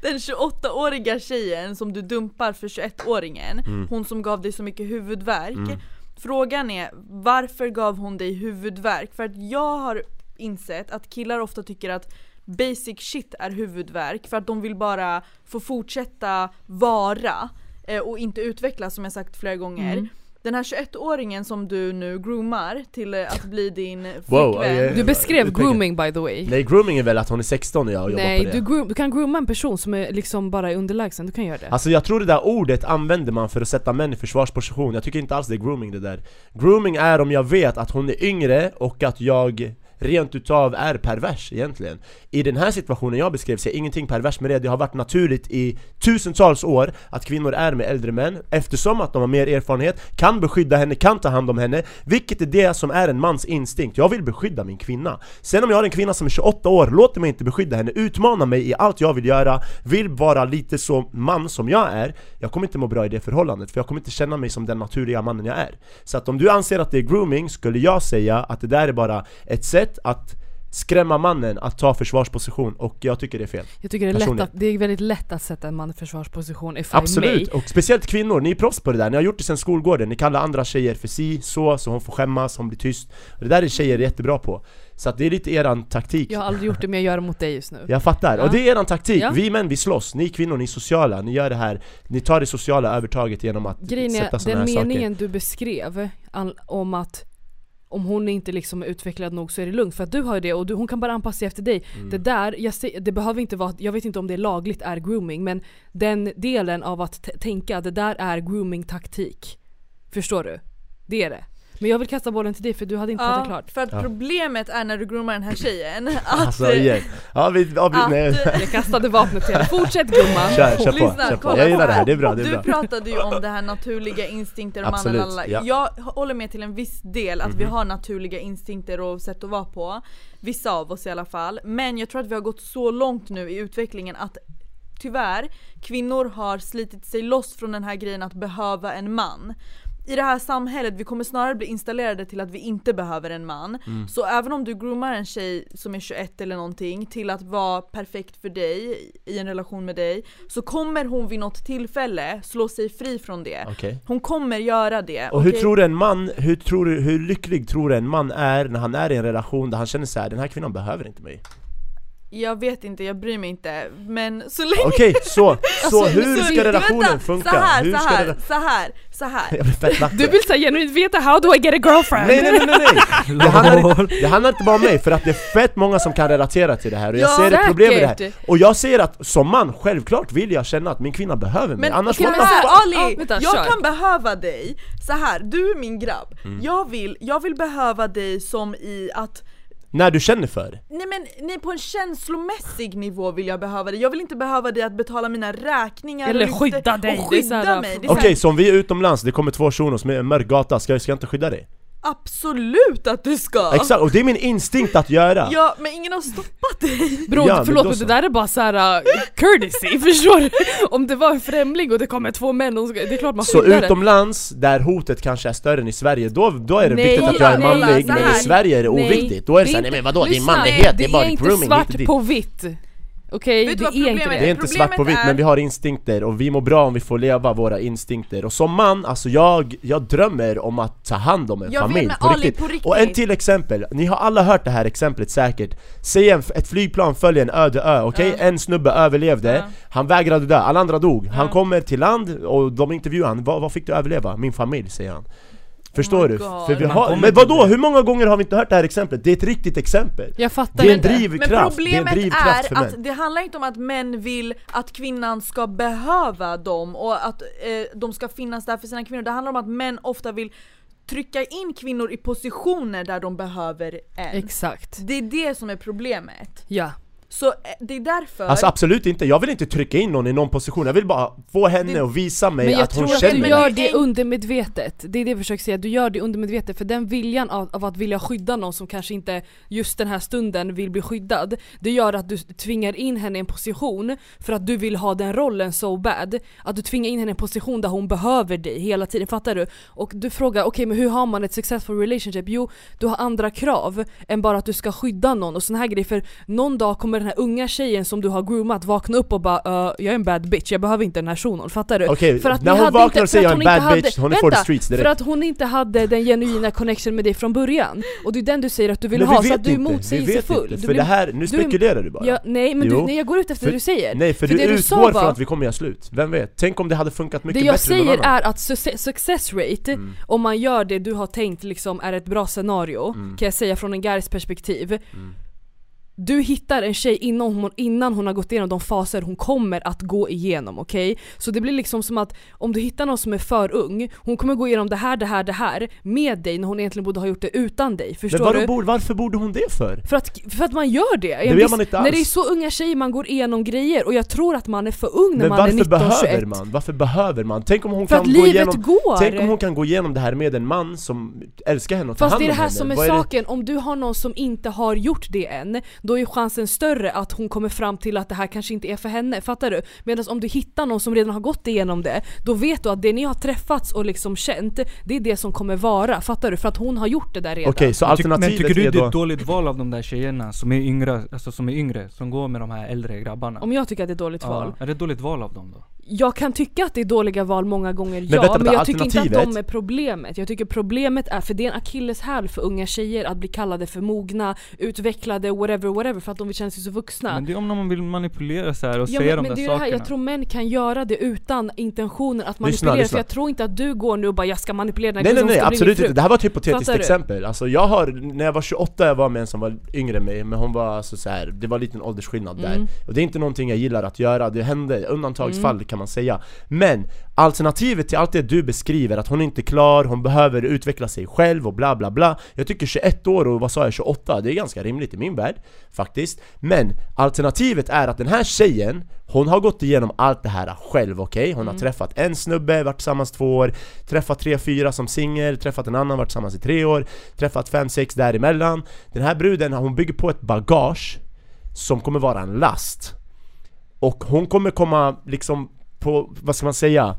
Den 28-åriga tjejen som du dumpar för 21-åringen, mm. hon som gav dig så mycket huvudvärk. Mm. Frågan är, varför gav hon dig huvudvärk? För att jag har insett att killar ofta tycker att basic shit är huvudvärk för att de vill bara få fortsätta vara eh, och inte utvecklas som jag sagt flera gånger. Mm den här 21-åringen som du nu groomar till att bli din flickvän. wow, yeah. Du beskrev grooming by the way. Nej grooming är väl att hon är 16 och jag jobbar Nej, på det. Nej du kan grooma en person som är liksom bara är underlägsen, du kan göra det. Alltså jag tror det där ordet använder man för att sätta män i försvarsposition. Jag tycker inte alls det är grooming det där. Grooming är om jag vet att hon är yngre och att jag rent utav är pervers egentligen. I den här situationen jag beskrev ser jag ingenting pervers med det, det har varit naturligt i tusentals år att kvinnor är med äldre män Eftersom att de har mer erfarenhet, kan beskydda henne, kan ta hand om henne Vilket är det som är en mans instinkt, jag vill beskydda min kvinna. Sen om jag har en kvinna som är 28 år, låt mig inte beskydda henne, utmana mig i allt jag vill göra. Vill vara lite så man som jag är. Jag kommer inte må bra i det förhållandet, för jag kommer inte känna mig som den naturliga mannen jag är. Så att om du anser att det är grooming, skulle jag säga att det där är bara ett sätt sätt att skrämma mannen att ta försvarsposition och jag tycker det är fel. Jag tycker det är, lätt att, det är väldigt lätt att sätta en man i försvarsposition if Absolut, och speciellt kvinnor, ni är proffs på det där, ni har gjort det sen skolgården. Ni kallar andra tjejer för si, så, så hon får skämmas, hon blir tyst. Det där är tjejer jättebra på. Så att det är lite eran taktik. Jag har aldrig gjort det men jag gör det mot dig just nu. Jag fattar, ja. och det är eran taktik, ja. vi män vi slåss, ni kvinnor ni är sociala, ni gör det här. Ni tar det sociala övertaget genom att Grejen sätta sådana här saker. Den meningen du beskrev, om att om hon inte liksom är utvecklad nog så är det lugnt för att du har ju det och du, hon kan bara anpassa sig efter dig. Mm. Det där, jag, det behöver inte vara, jag vet inte om det är lagligt är grooming men den delen av att tänka det där är grooming taktik. Förstår du? Det är det. Men jag vill kasta bollen till dig för du hade inte ja, pratat klart. för att ja. problemet är när du groomar den här tjejen att... Alltså igen. Ja, vi, ja, vi, nej. Jag kastade vapnet till henne. Fortsätt gumman! Kör, kör på, Lyssna, kör på. Jag gillar det här, det är bra, det är du bra. Du pratade ju om det här naturliga instinkter och Absolut, mannen ja. Jag håller med till en viss del att mm -hmm. vi mhm. har naturliga instinkter och sätt att vara på. Vissa av oss i alla fall. Men jag tror att vi har gått så långt nu i utvecklingen att tyvärr, kvinnor har slitit sig loss från den här grejen att behöva en man i det här samhället, vi kommer snarare bli installerade till att vi inte behöver en man. Mm. Så även om du groomar en tjej som är 21 eller någonting till att vara perfekt för dig i en relation med dig så kommer hon vid något tillfälle slå sig fri från det. Okay. Hon kommer göra det. Och okay? hur tror en man, hur, tror, hur lycklig tror du en man är när han är i en relation där han känner så här: den här kvinnan behöver inte mig? Jag vet inte, jag bryr mig inte. Men så länge... Okej, okay, så, så alltså, hur ska relationen vänta, funka? Så här, hur så här, det... så här, så här. Du vill så genuint veta how do I get a girlfriend? Nej nej nej nej! nej. Det, handlar inte, det handlar inte bara om mig, för att det är fett många som kan relatera till det här och jag ja, ser ett problem med det här. Och jag ser att som man, självklart vill jag känna att min kvinna behöver mig, men, annars okay, men här, Ali, ja, jag kör. kan behöva dig, så här, du är min grabb. Mm. Jag, vill, jag vill behöva dig som i att när du känner för Nej men nej, på en känslomässig nivå vill jag behöva dig, jag vill inte behöva dig att betala mina räkningar Eller skydda dig! Och skydda mig! Okej, okay, så om vi är utomlands, det kommer två shunos med en mörk gata, ska, ska jag inte skydda dig? Absolut att du ska! Exakt, och det är min instinkt att göra! Ja, men ingen har stoppat dig! Bror, ja, förlåt men det där är bara såhär uh, courtesy, förstår du? Om det var en främling och det kommer två män, och det är klart man Så utomlands, där hotet kanske är större än i Sverige, då, då är det nej, viktigt att jag är manlig, men i Sverige är det oviktigt, då är det såhär, nej men vadå, din manlighet, det är bara grooming Det är inte svart på vitt Okej, okay, det är inte det. Det är inte svart på vitt är... men vi har instinkter och vi mår bra om vi får leva våra instinkter Och som man, alltså jag, jag drömmer om att ta hand om en jag familj vet, på, Ali, riktigt. på, riktigt. Och en till exempel, ni har alla hört det här exemplet säkert Säg en, ett flygplan följer en öde ö, okej? Okay? Uh. En snubbe överlevde, uh. han vägrade dö, alla andra dog uh. Han kommer till land och de intervjuar honom, vad, vad fick du överleva? Min familj, säger han Förstår oh du? För vi har, men vadå? Hur många gånger har vi inte hört det här exemplet? Det är ett riktigt exempel. Jag fattar Det är en drivkraft, Men problemet det är, en drivkraft är att det handlar inte om att män vill att kvinnan ska behöva dem och att eh, de ska finnas där för sina kvinnor. Det handlar om att män ofta vill trycka in kvinnor i positioner där de behöver en. Exakt. Det är det som är problemet. Ja så eh, det är därför... Alltså absolut inte, jag vill inte trycka in någon i någon position, jag vill bara få henne att visa mig att hon känner Men jag tror att du gör det undermedvetet, det är det jag försöker säga, du gör det undermedvetet för den viljan av, av, att vilja skydda någon som kanske inte just den här stunden vill bli skyddad Det gör att du tvingar in henne i en position för att du vill ha den rollen so bad. Att du tvingar in henne i en position där hon behöver dig hela tiden, fattar du? Och du frågar okej okay, men hur har man ett successful relationship? Jo, du har andra krav än bara att du ska skydda någon och såna här grejer för någon dag kommer den här unga tjejen som du har groomat vakna upp och bara uh, jag är en bad bitch, jag behöver inte den här shunon, fattar du? Okej, okay, när hon vaknar och säger jag är en bad bitch, hon är for the streets direkt. För att hon inte hade den genuina connection med dig från början. Och det är den du säger att du vill men ha, så att du är motsägelsefull. För blir, det här, nu spekulerar du, du bara. Ja, Nej men du, nej, jag går ut efter för, det du säger. Nej för, för du utgår från att vi kommer göra slut, vem vet? Tänk om det hade funkat mycket bättre Det jag säger är att success rate, mm. om man gör det du har tänkt liksom är ett bra scenario, mm. kan jag säga från en guys perspektiv mm du hittar en tjej innan hon, innan hon har gått igenom de faser hon kommer att gå igenom, okej? Okay? Så det blir liksom som att om du hittar någon som är för ung, hon kommer gå igenom det här, det här, det här med dig när hon egentligen borde ha gjort det utan dig, förstår Men du? varför borde hon det för? För att, för att man gör det! Det gör man inte alls. När det är så unga tjejer man går igenom grejer, och jag tror att man är för ung när Men man är 19 varför behöver man? Varför behöver man? Tänk om hon för kan att gå igenom, går! Tänk om hon kan gå igenom det här med en man som älskar henne och tar Fast hand om henne Fast det är det här som är saken, om du har någon som inte har gjort det än, då är chansen större att hon kommer fram till att det här kanske inte är för henne, fattar du? Medan om du hittar någon som redan har gått igenom det, då vet du att det ni har träffats och liksom känt, det är det som kommer vara, fattar du? För att hon har gjort det där redan. Okej, okay, så alternativet Men tycker du det är ett dåligt val av de där tjejerna som är yngre, alltså som är yngre, som går med de här äldre grabbarna? Om jag tycker att det är ett dåligt ja, val? Är det ett dåligt val av dem då? Jag kan tycka att det är dåliga val många gånger, men ja, vänta, men jag tycker inte att de är problemet. Jag tycker problemet är, för det är en akilleshäl för unga tjejer att bli kallade för mogna, utvecklade, whatever, whatever, för att de känna sig så vuxna. Men det är om man vill manipulera så och ja, säga men, de men där det är sakerna. Det här, jag tror män kan göra det utan intentionen att manipulera, lyssna, lyssna. för jag tror inte att du går nu och bara 'jag ska manipulera den här Nej nej nej, absolut inte. Det här var ett hypotetiskt exempel. Alltså jag har, när jag var 28, jag var med en som var yngre än mig, men hon var alltså så här, det var en liten åldersskillnad mm. där. Och det är inte någonting jag gillar att göra, det hände undantagsfall mm. Kan man säga. Men alternativet till allt det du beskriver, att hon inte är klar, hon behöver utveckla sig själv och bla bla bla Jag tycker 21 år och vad sa jag, 28, det är ganska rimligt i min värld faktiskt Men alternativet är att den här tjejen, hon har gått igenom allt det här själv, okej? Okay? Hon mm. har träffat en snubbe, varit tillsammans två år Träffat tre, fyra som singel, träffat en annan, varit tillsammans i tre år Träffat fem, sex däremellan Den här bruden, hon bygger på ett bagage som kommer vara en last och hon kommer komma liksom på, vad ska man säga?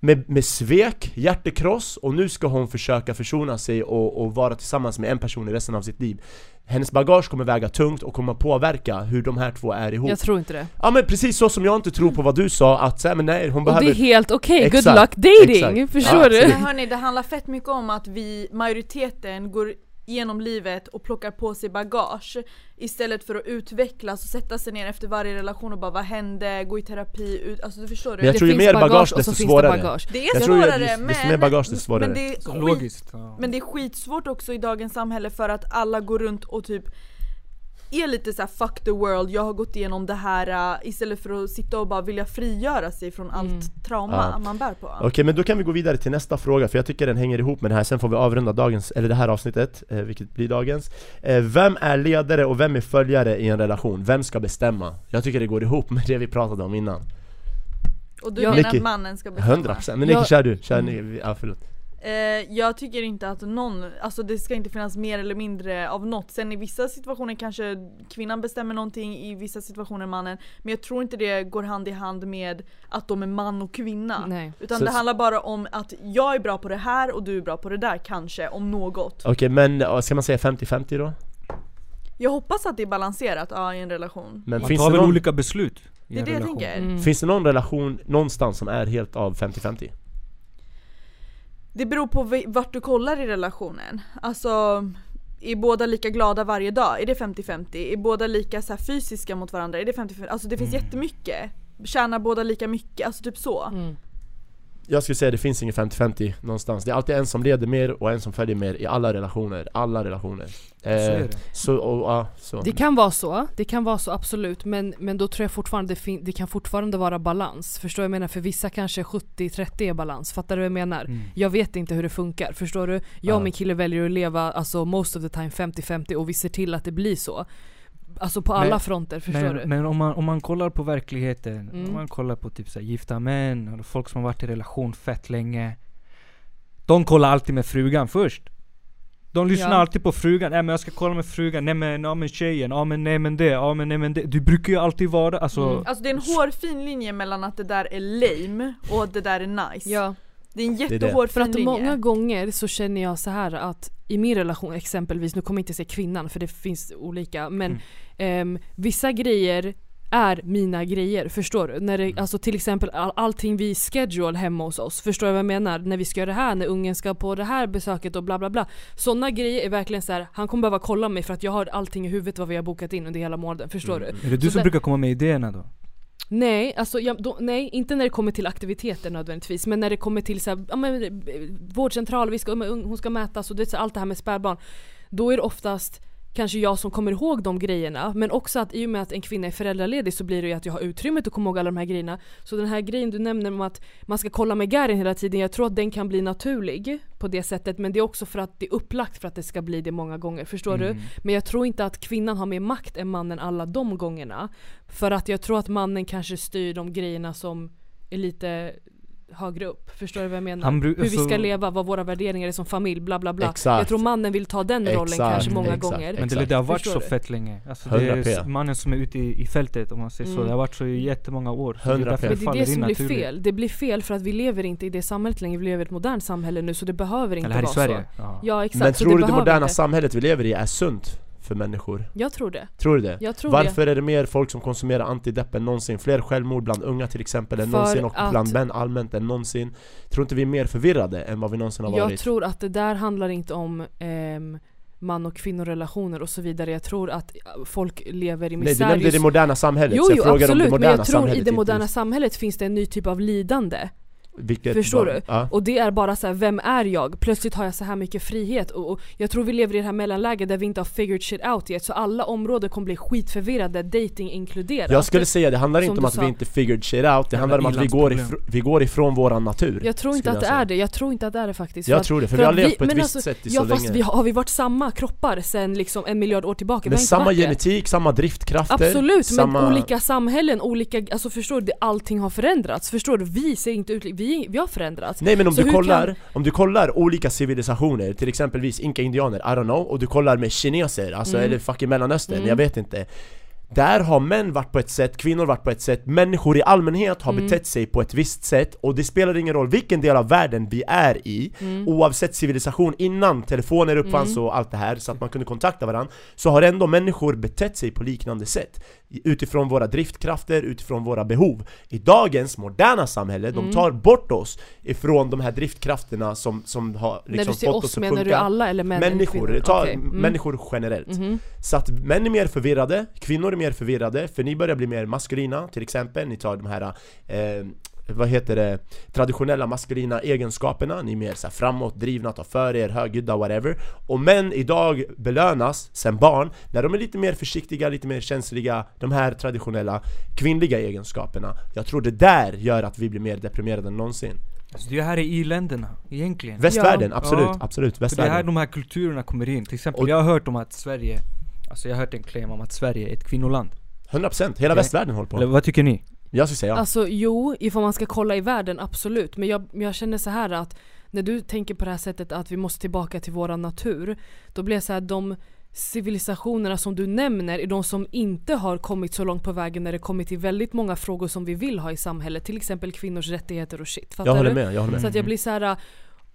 Med, med svek, hjärtekross och nu ska hon försöka försona sig och, och vara tillsammans med en person i resten av sitt liv hennes bagage kommer väga tungt och kommer påverka hur de här två är ihop Jag tror inte det Ja men precis så som jag inte tror på vad du sa, att så men nej hon och behöver Och det är helt okej, okay. good luck dating! Exakt. Förstår ja, du? Men hörni, det handlar fett mycket om att vi, majoriteten, går genom livet och plockar på sig bagage istället för att utvecklas och sätta sig ner efter varje relation och bara vad hände, gå i terapi, ut, alltså du förstår du? Men jag det tror ju mer bagage, bagage desto svårare. Det, bagage. det är jag svårare tror men, desto mer bagage desto svårare. Men det, är skit, Logiskt, ja. men det är skitsvårt också i dagens samhälle för att alla går runt och typ är lite så här, fuck the world, jag har gått igenom det här uh, istället för att sitta och bara vilja frigöra sig från allt mm. trauma ja. man bär på. Okej okay, men då kan vi gå vidare till nästa fråga för jag tycker den hänger ihop med det här, sen får vi avrunda dagens, eller det här avsnittet, eh, vilket blir dagens. Eh, vem är ledare och vem är följare i en relation? Vem ska bestämma? Jag tycker det går ihop med det vi pratade om innan. Och du menar att mannen ska bestämma? 100% men Nicky jag... kör du, kör ni, ja förlåt jag tycker inte att någon, alltså det ska inte finnas mer eller mindre av något. Sen i vissa situationer kanske kvinnan bestämmer någonting, i vissa situationer mannen. Men jag tror inte det går hand i hand med att de är man och kvinna. Nej. Utan så det handlar bara om att jag är bra på det här och du är bra på det där kanske, om något. Okej okay, men ska man säga 50-50 då? Jag hoppas att det är balanserat ja, i en relation. Men man finns tar väl någon... olika beslut? Det är det relation. jag tänker. Mm. Finns det någon relation någonstans som är helt av 50-50? Det beror på vart du kollar i relationen. Alltså, är båda lika glada varje dag? Är det 50-50? Är båda lika så fysiska mot varandra? Är det 50-50? Alltså det finns mm. jättemycket. Tjänar båda lika mycket? Alltså typ så. Mm jag skulle säga att det finns inget 50-50 någonstans. Det är alltid en som leder mer och en som följer mer i alla relationer. Alla relationer. Eh, så är det. Så, och, ja, så. Det kan vara så, det kan vara så absolut. Men, men då tror jag fortfarande det, det kan fortfarande vara balans. Förstår du vad jag menar? För vissa kanske 70-30 är balans. Fattar du vad jag menar? Mm. Jag vet inte hur det funkar. Förstår du? Jag och min kille väljer att leva alltså most of the time 50-50 och vi ser till att det blir så. Alltså på alla fronter, förstår men, du? Men om man, om man kollar på verkligheten, mm. om man kollar på typ så här, gifta män, eller folk som har varit i relation fett länge. De kollar alltid med frugan först. De lyssnar ja. alltid på frugan, nej men jag ska kolla med frugan, nej men, ja men tjejen, ja men nej men det, ja men nej men det. Du brukar ju alltid vara, alltså mm. Alltså det är en hårfin linje mellan att det där är lame och att det där är nice. Ja. Det är en jättehård För att många gånger så känner jag så här att i min relation exempelvis, nu kommer jag inte säga kvinnan för det finns olika, men mm. eh, vissa grejer är mina grejer, förstår du? När det, mm. alltså till exempel all, allting vi schedule hemma hos oss, förstår du vad jag menar? När vi ska göra det här, när ungen ska på det här besöket och bla bla bla. Sådana grejer är verkligen så här, han kommer behöva kolla mig för att jag har allting i huvudet vad vi har bokat in under hela månaden, förstår mm. du? Är det du så som där, brukar komma med idéerna då? Nej, alltså ja, då, nej, inte när det kommer till aktiviteter nödvändigtvis. Men när det kommer till så här, ja, men, eh, vårdcentral, vi ska, hon ska mätas och det, allt det här med spädbarn. Då är det oftast kanske jag som kommer ihåg de grejerna. Men också att i och med att en kvinna är föräldraledig så blir det ju att jag har utrymmet att komma ihåg alla de här grejerna. Så den här grejen du nämner om att man ska kolla med Garin hela tiden, jag tror att den kan bli naturlig på det sättet. Men det är också för att det är upplagt för att det ska bli det många gånger. Förstår mm. du? Men jag tror inte att kvinnan har mer makt än mannen alla de gångerna. För att jag tror att mannen kanske styr de grejerna som är lite högre upp. Förstår du vad jag menar? Hur vi ska alltså- leva, vad våra värderingar är som familj, bla bla bla. Exakt. Jag tror mannen vill ta den rollen exakt, kanske många exakt, gånger. Men det, det har varit Förstår så fett länge. Alltså det är mannen som är ute i, i fältet om man säger mm. så. Det har varit så i jättemånga år. 100 det, Men det är det som blir fel. Det blir fel för att vi lever inte i det samhället längre. Vi lever i ett modernt samhälle nu så det behöver inte vara så. Eller här i Sverige. Ja. ja exakt. Men tror du det moderna inte. samhället vi lever i är sunt? För människor? Jag tror det. Tror du det? Jag tror Varför det. är det mer folk som konsumerar antidepp än någonsin? Fler självmord bland unga till exempel än för någonsin och bland män allmänt än någonsin Tror inte vi är mer förvirrade än vad vi någonsin har varit? Jag tror att det där handlar inte om ehm, man och kvinnorelationer och så vidare. Jag tror att folk lever i misär. Nej du nämnde det moderna samhället, jo, jo, jag absolut, men jag tror i det moderna samhället finns det en ny typ av lidande vilket Förstår var, du? Ja. Och det är bara så här, vem är jag? Plötsligt har jag så här mycket frihet och, och, jag tror vi lever i det här mellanläget där vi inte har figured shit out yet så alla områden kommer bli skitförvirrade, dating inkluderat Jag skulle säga det handlar inte om att sa. vi inte figured shit out, det handlar om att vi går, ifr vi går ifrån våran natur Jag tror inte att det är det, jag tror inte att det är det faktiskt Jag tror det, för, för vi har levt på ett visst alltså, sätt i ja, så fast länge vi har, har vi varit samma kroppar sen liksom en miljard år tillbaka? Med samma genetik, samma driftkrafter Absolut, samma... men olika samhällen, olika, alltså förstår du? Allting har förändrats, förstår du? Vi ser inte ut, vi, vi har förändrats förändrats. Nej men om du kollar, kan... om du kollar olika civilisationer, till exempelvis inka-indianer, I don't know, och du kollar med kineser, alltså mm. eller fucking mellanöstern, mm. jag vet inte där har män varit på ett sätt, kvinnor varit på ett sätt, människor i allmänhet har mm. betett sig på ett visst sätt och det spelar ingen roll vilken del av världen vi är i mm. Oavsett civilisation, innan telefoner uppfanns mm. och allt det här så att man kunde kontakta varandra Så har ändå människor betett sig på liknande sätt utifrån våra driftkrafter, utifrån våra behov. I dagens moderna samhälle, mm. de tar bort oss ifrån de här driftkrafterna som, som har liksom När du säger fått oss, menar du alla eller män Människor, ta okay. mm. människor generellt. Mm. Så att män är mer förvirrade, kvinnor är mer förvirrade, för ni börjar bli mer maskulina till exempel, ni tar de här eh, vad heter det, traditionella maskulina egenskaperna, ni är mer så här framåt, drivna, tar för er, högljudda, whatever Och män idag belönas, sen barn, när de är lite mer försiktiga, lite mer känsliga, de här traditionella kvinnliga egenskaperna Jag tror det där gör att vi blir mer deprimerade än någonsin Alltså det här är i-länderna, egentligen Västvärlden, ja. absolut, ja. absolut, västvärlden Det är här de här kulturerna kommer in, till exempel Och jag har hört om att Sverige Alltså jag har hört en claim om att Sverige är ett kvinnoland 100% hela okay. västvärlden håller på Eller vad tycker ni? Jag skulle säga ja. Alltså jo, ifall man ska kolla i världen, absolut. Men jag, jag känner så här att när du tänker på det här sättet att vi måste tillbaka till våran natur, då blir det så här de civilisationerna som du nämner är de som inte har kommit så långt på vägen när det kommer till väldigt många frågor som vi vill ha i samhället. Till exempel kvinnors rättigheter och shit. Fattar jag håller med, jag håller med. Så att jag blir så här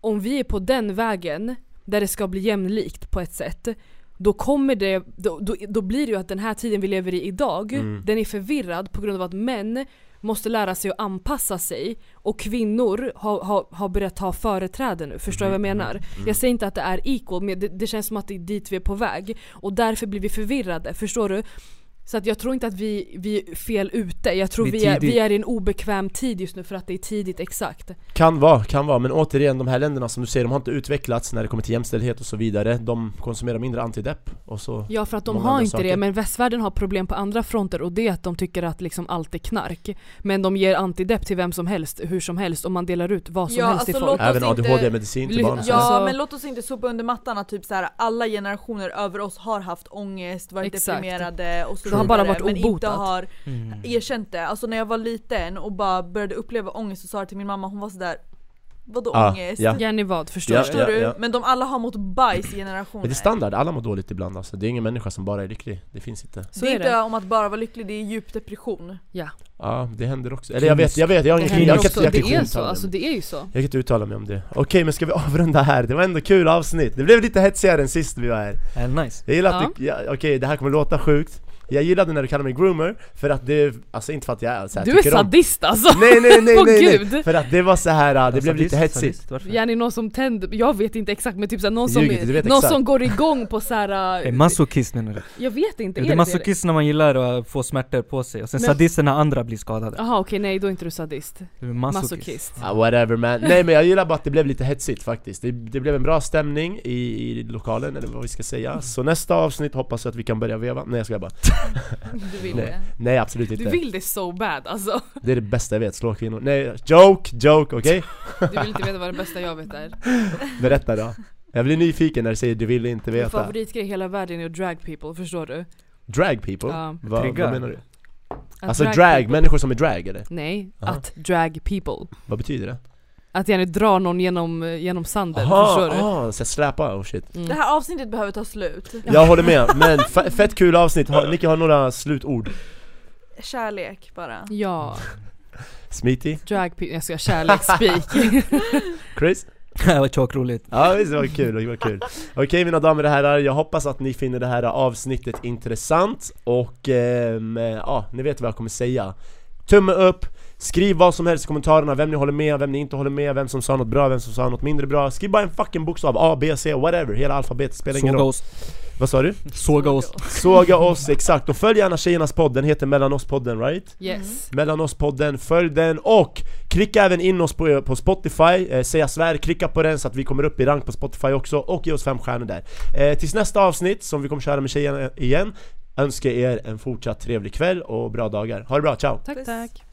om vi är på den vägen, där det ska bli jämlikt på ett sätt, då kommer det, då, då, då, blir det ju att den här tiden vi lever i idag, mm. den är förvirrad på grund av att män måste lära sig att anpassa sig och kvinnor har, har, har börjat ta företräde nu. Förstår du mm. vad jag menar? Mm. Jag säger inte att det är equal men det, det känns som att det är dit vi är på väg. Och därför blir vi förvirrade, förstår du? Så att jag tror inte att vi, vi är fel ute, jag tror vi, vi, är, vi är i en obekväm tid just nu för att det är tidigt exakt. Kan vara, kan vara, men återigen de här länderna som du säger, de har inte utvecklats när det kommer till jämställdhet och så vidare. De konsumerar mindre antidepp och så Ja för att de har inte saker. det, men västvärlden har problem på andra fronter och det är att de tycker att liksom allt är knark. Men de ger antidepp till vem som helst, hur som helst och man delar ut vad som ja, helst alltså till folk Även ADHD-medicin till barn Ja alltså, men låt oss inte sopa under mattan att typ så här, alla generationer över oss har haft ångest, varit exakt. deprimerade och så har bara varit men obotat. inte har mm. erkänt det. Alltså när jag var liten och bara började uppleva ångest så sa jag till min mamma, hon var sådär Vadå ah, ångest? Ja. Jenny vad? Förstår, ja, förstår ja, du? Men de alla har mått bajs i generationer Men det är standard, alla mår dåligt ibland alltså. Det är ingen människa som bara är lycklig, det finns inte Så det är inte om att bara vara lycklig, det är djup depression Ja Ja, det händer också. Eller jag vet, jag vet, jag har ingen jag, Det är så, alltså det är ju så Jag kan inte uttala mig om det Okej, okay, men ska vi avrunda här? Det var ändå kul avsnitt, det blev lite hetsigare än sist vi var här uh, Nice Jag gillar att ja. okej okay, det här kommer låta sjukt jag gillade när du kallade mig groomer, för att det, alltså inte för att jag så här, Du är sadist om... alltså! Nej nej nej, nej, nej, För att det var så här, det blev sadist, lite hetsigt. Gärna någon som tänder, jag vet inte exakt men typ såhär, någon, som, Ljuget, någon som går igång på såhär Är masochist menar du? Jag vet inte, är det, är masochist när man gillar att få smärtor på sig, och sen men... sadist när andra blir skadade. Jaha okej, okay, nej då är inte du sadist. Du är masochist, masochist. Ah, Whatever man, nej men jag gillar bara att det blev lite hetsigt faktiskt. Det, det blev en bra stämning i, i lokalen, eller vad vi ska säga. Så nästa avsnitt hoppas jag att vi kan börja veva, nej jag ska bara vill nej. det? Nej absolut inte Du vill det so bad alltså Det är det bästa jag vet, slå kvinnor. Nej, joke, joke, okej? Okay? Du vill inte veta vad det bästa jag vet är Berätta då Jag blir nyfiken när du säger du vill inte veta Min favoritgrej i hela världen är att drag people, förstår du? Drag people? Ja. Va, vad menar du? Att alltså drag, drag människor som är drag eller? Nej, Aha. att drag people Vad betyder det? Att gärna dra någon genom, genom sanden, Aha, förstår du? Aha, så släpa, oh shit. Mm. Det här avsnittet behöver ta slut. Jag håller med, men fett kul avsnitt, Nicke har några slutord? Kärlek bara. Ja. Smitty? Drag jag ska kärleksspeak Chris? det var tjockt Ja visst, det var kul, det var kul. Okej mina damer och herrar, jag hoppas att ni finner det här avsnittet intressant Och ehm, ja, ni vet vad jag kommer säga. Tumme upp, Skriv vad som helst i kommentarerna, vem ni håller med, vem ni inte håller med, vem som sa något bra, vem som sa något mindre bra. Skriv bara en fucking bokstav, A, B, C, whatever, hela alfabetet spelar ingen roll. oss. Vad sa du? Såga oss. Såga oss, exakt, och följ gärna tjejernas podd, den heter Mellan oss-podden right? Yes. Mellan oss-podden, följ den. Och klicka även in oss på, på Spotify, eh, säga svär, klicka på den så att vi kommer upp i rank på Spotify också. Och ge oss fem stjärnor där. Eh, Tills nästa avsnitt som vi kommer köra med tjejerna igen. Önskar er en fortsatt trevlig kväll och bra dagar. Ha det bra, ciao! Tack. Tack!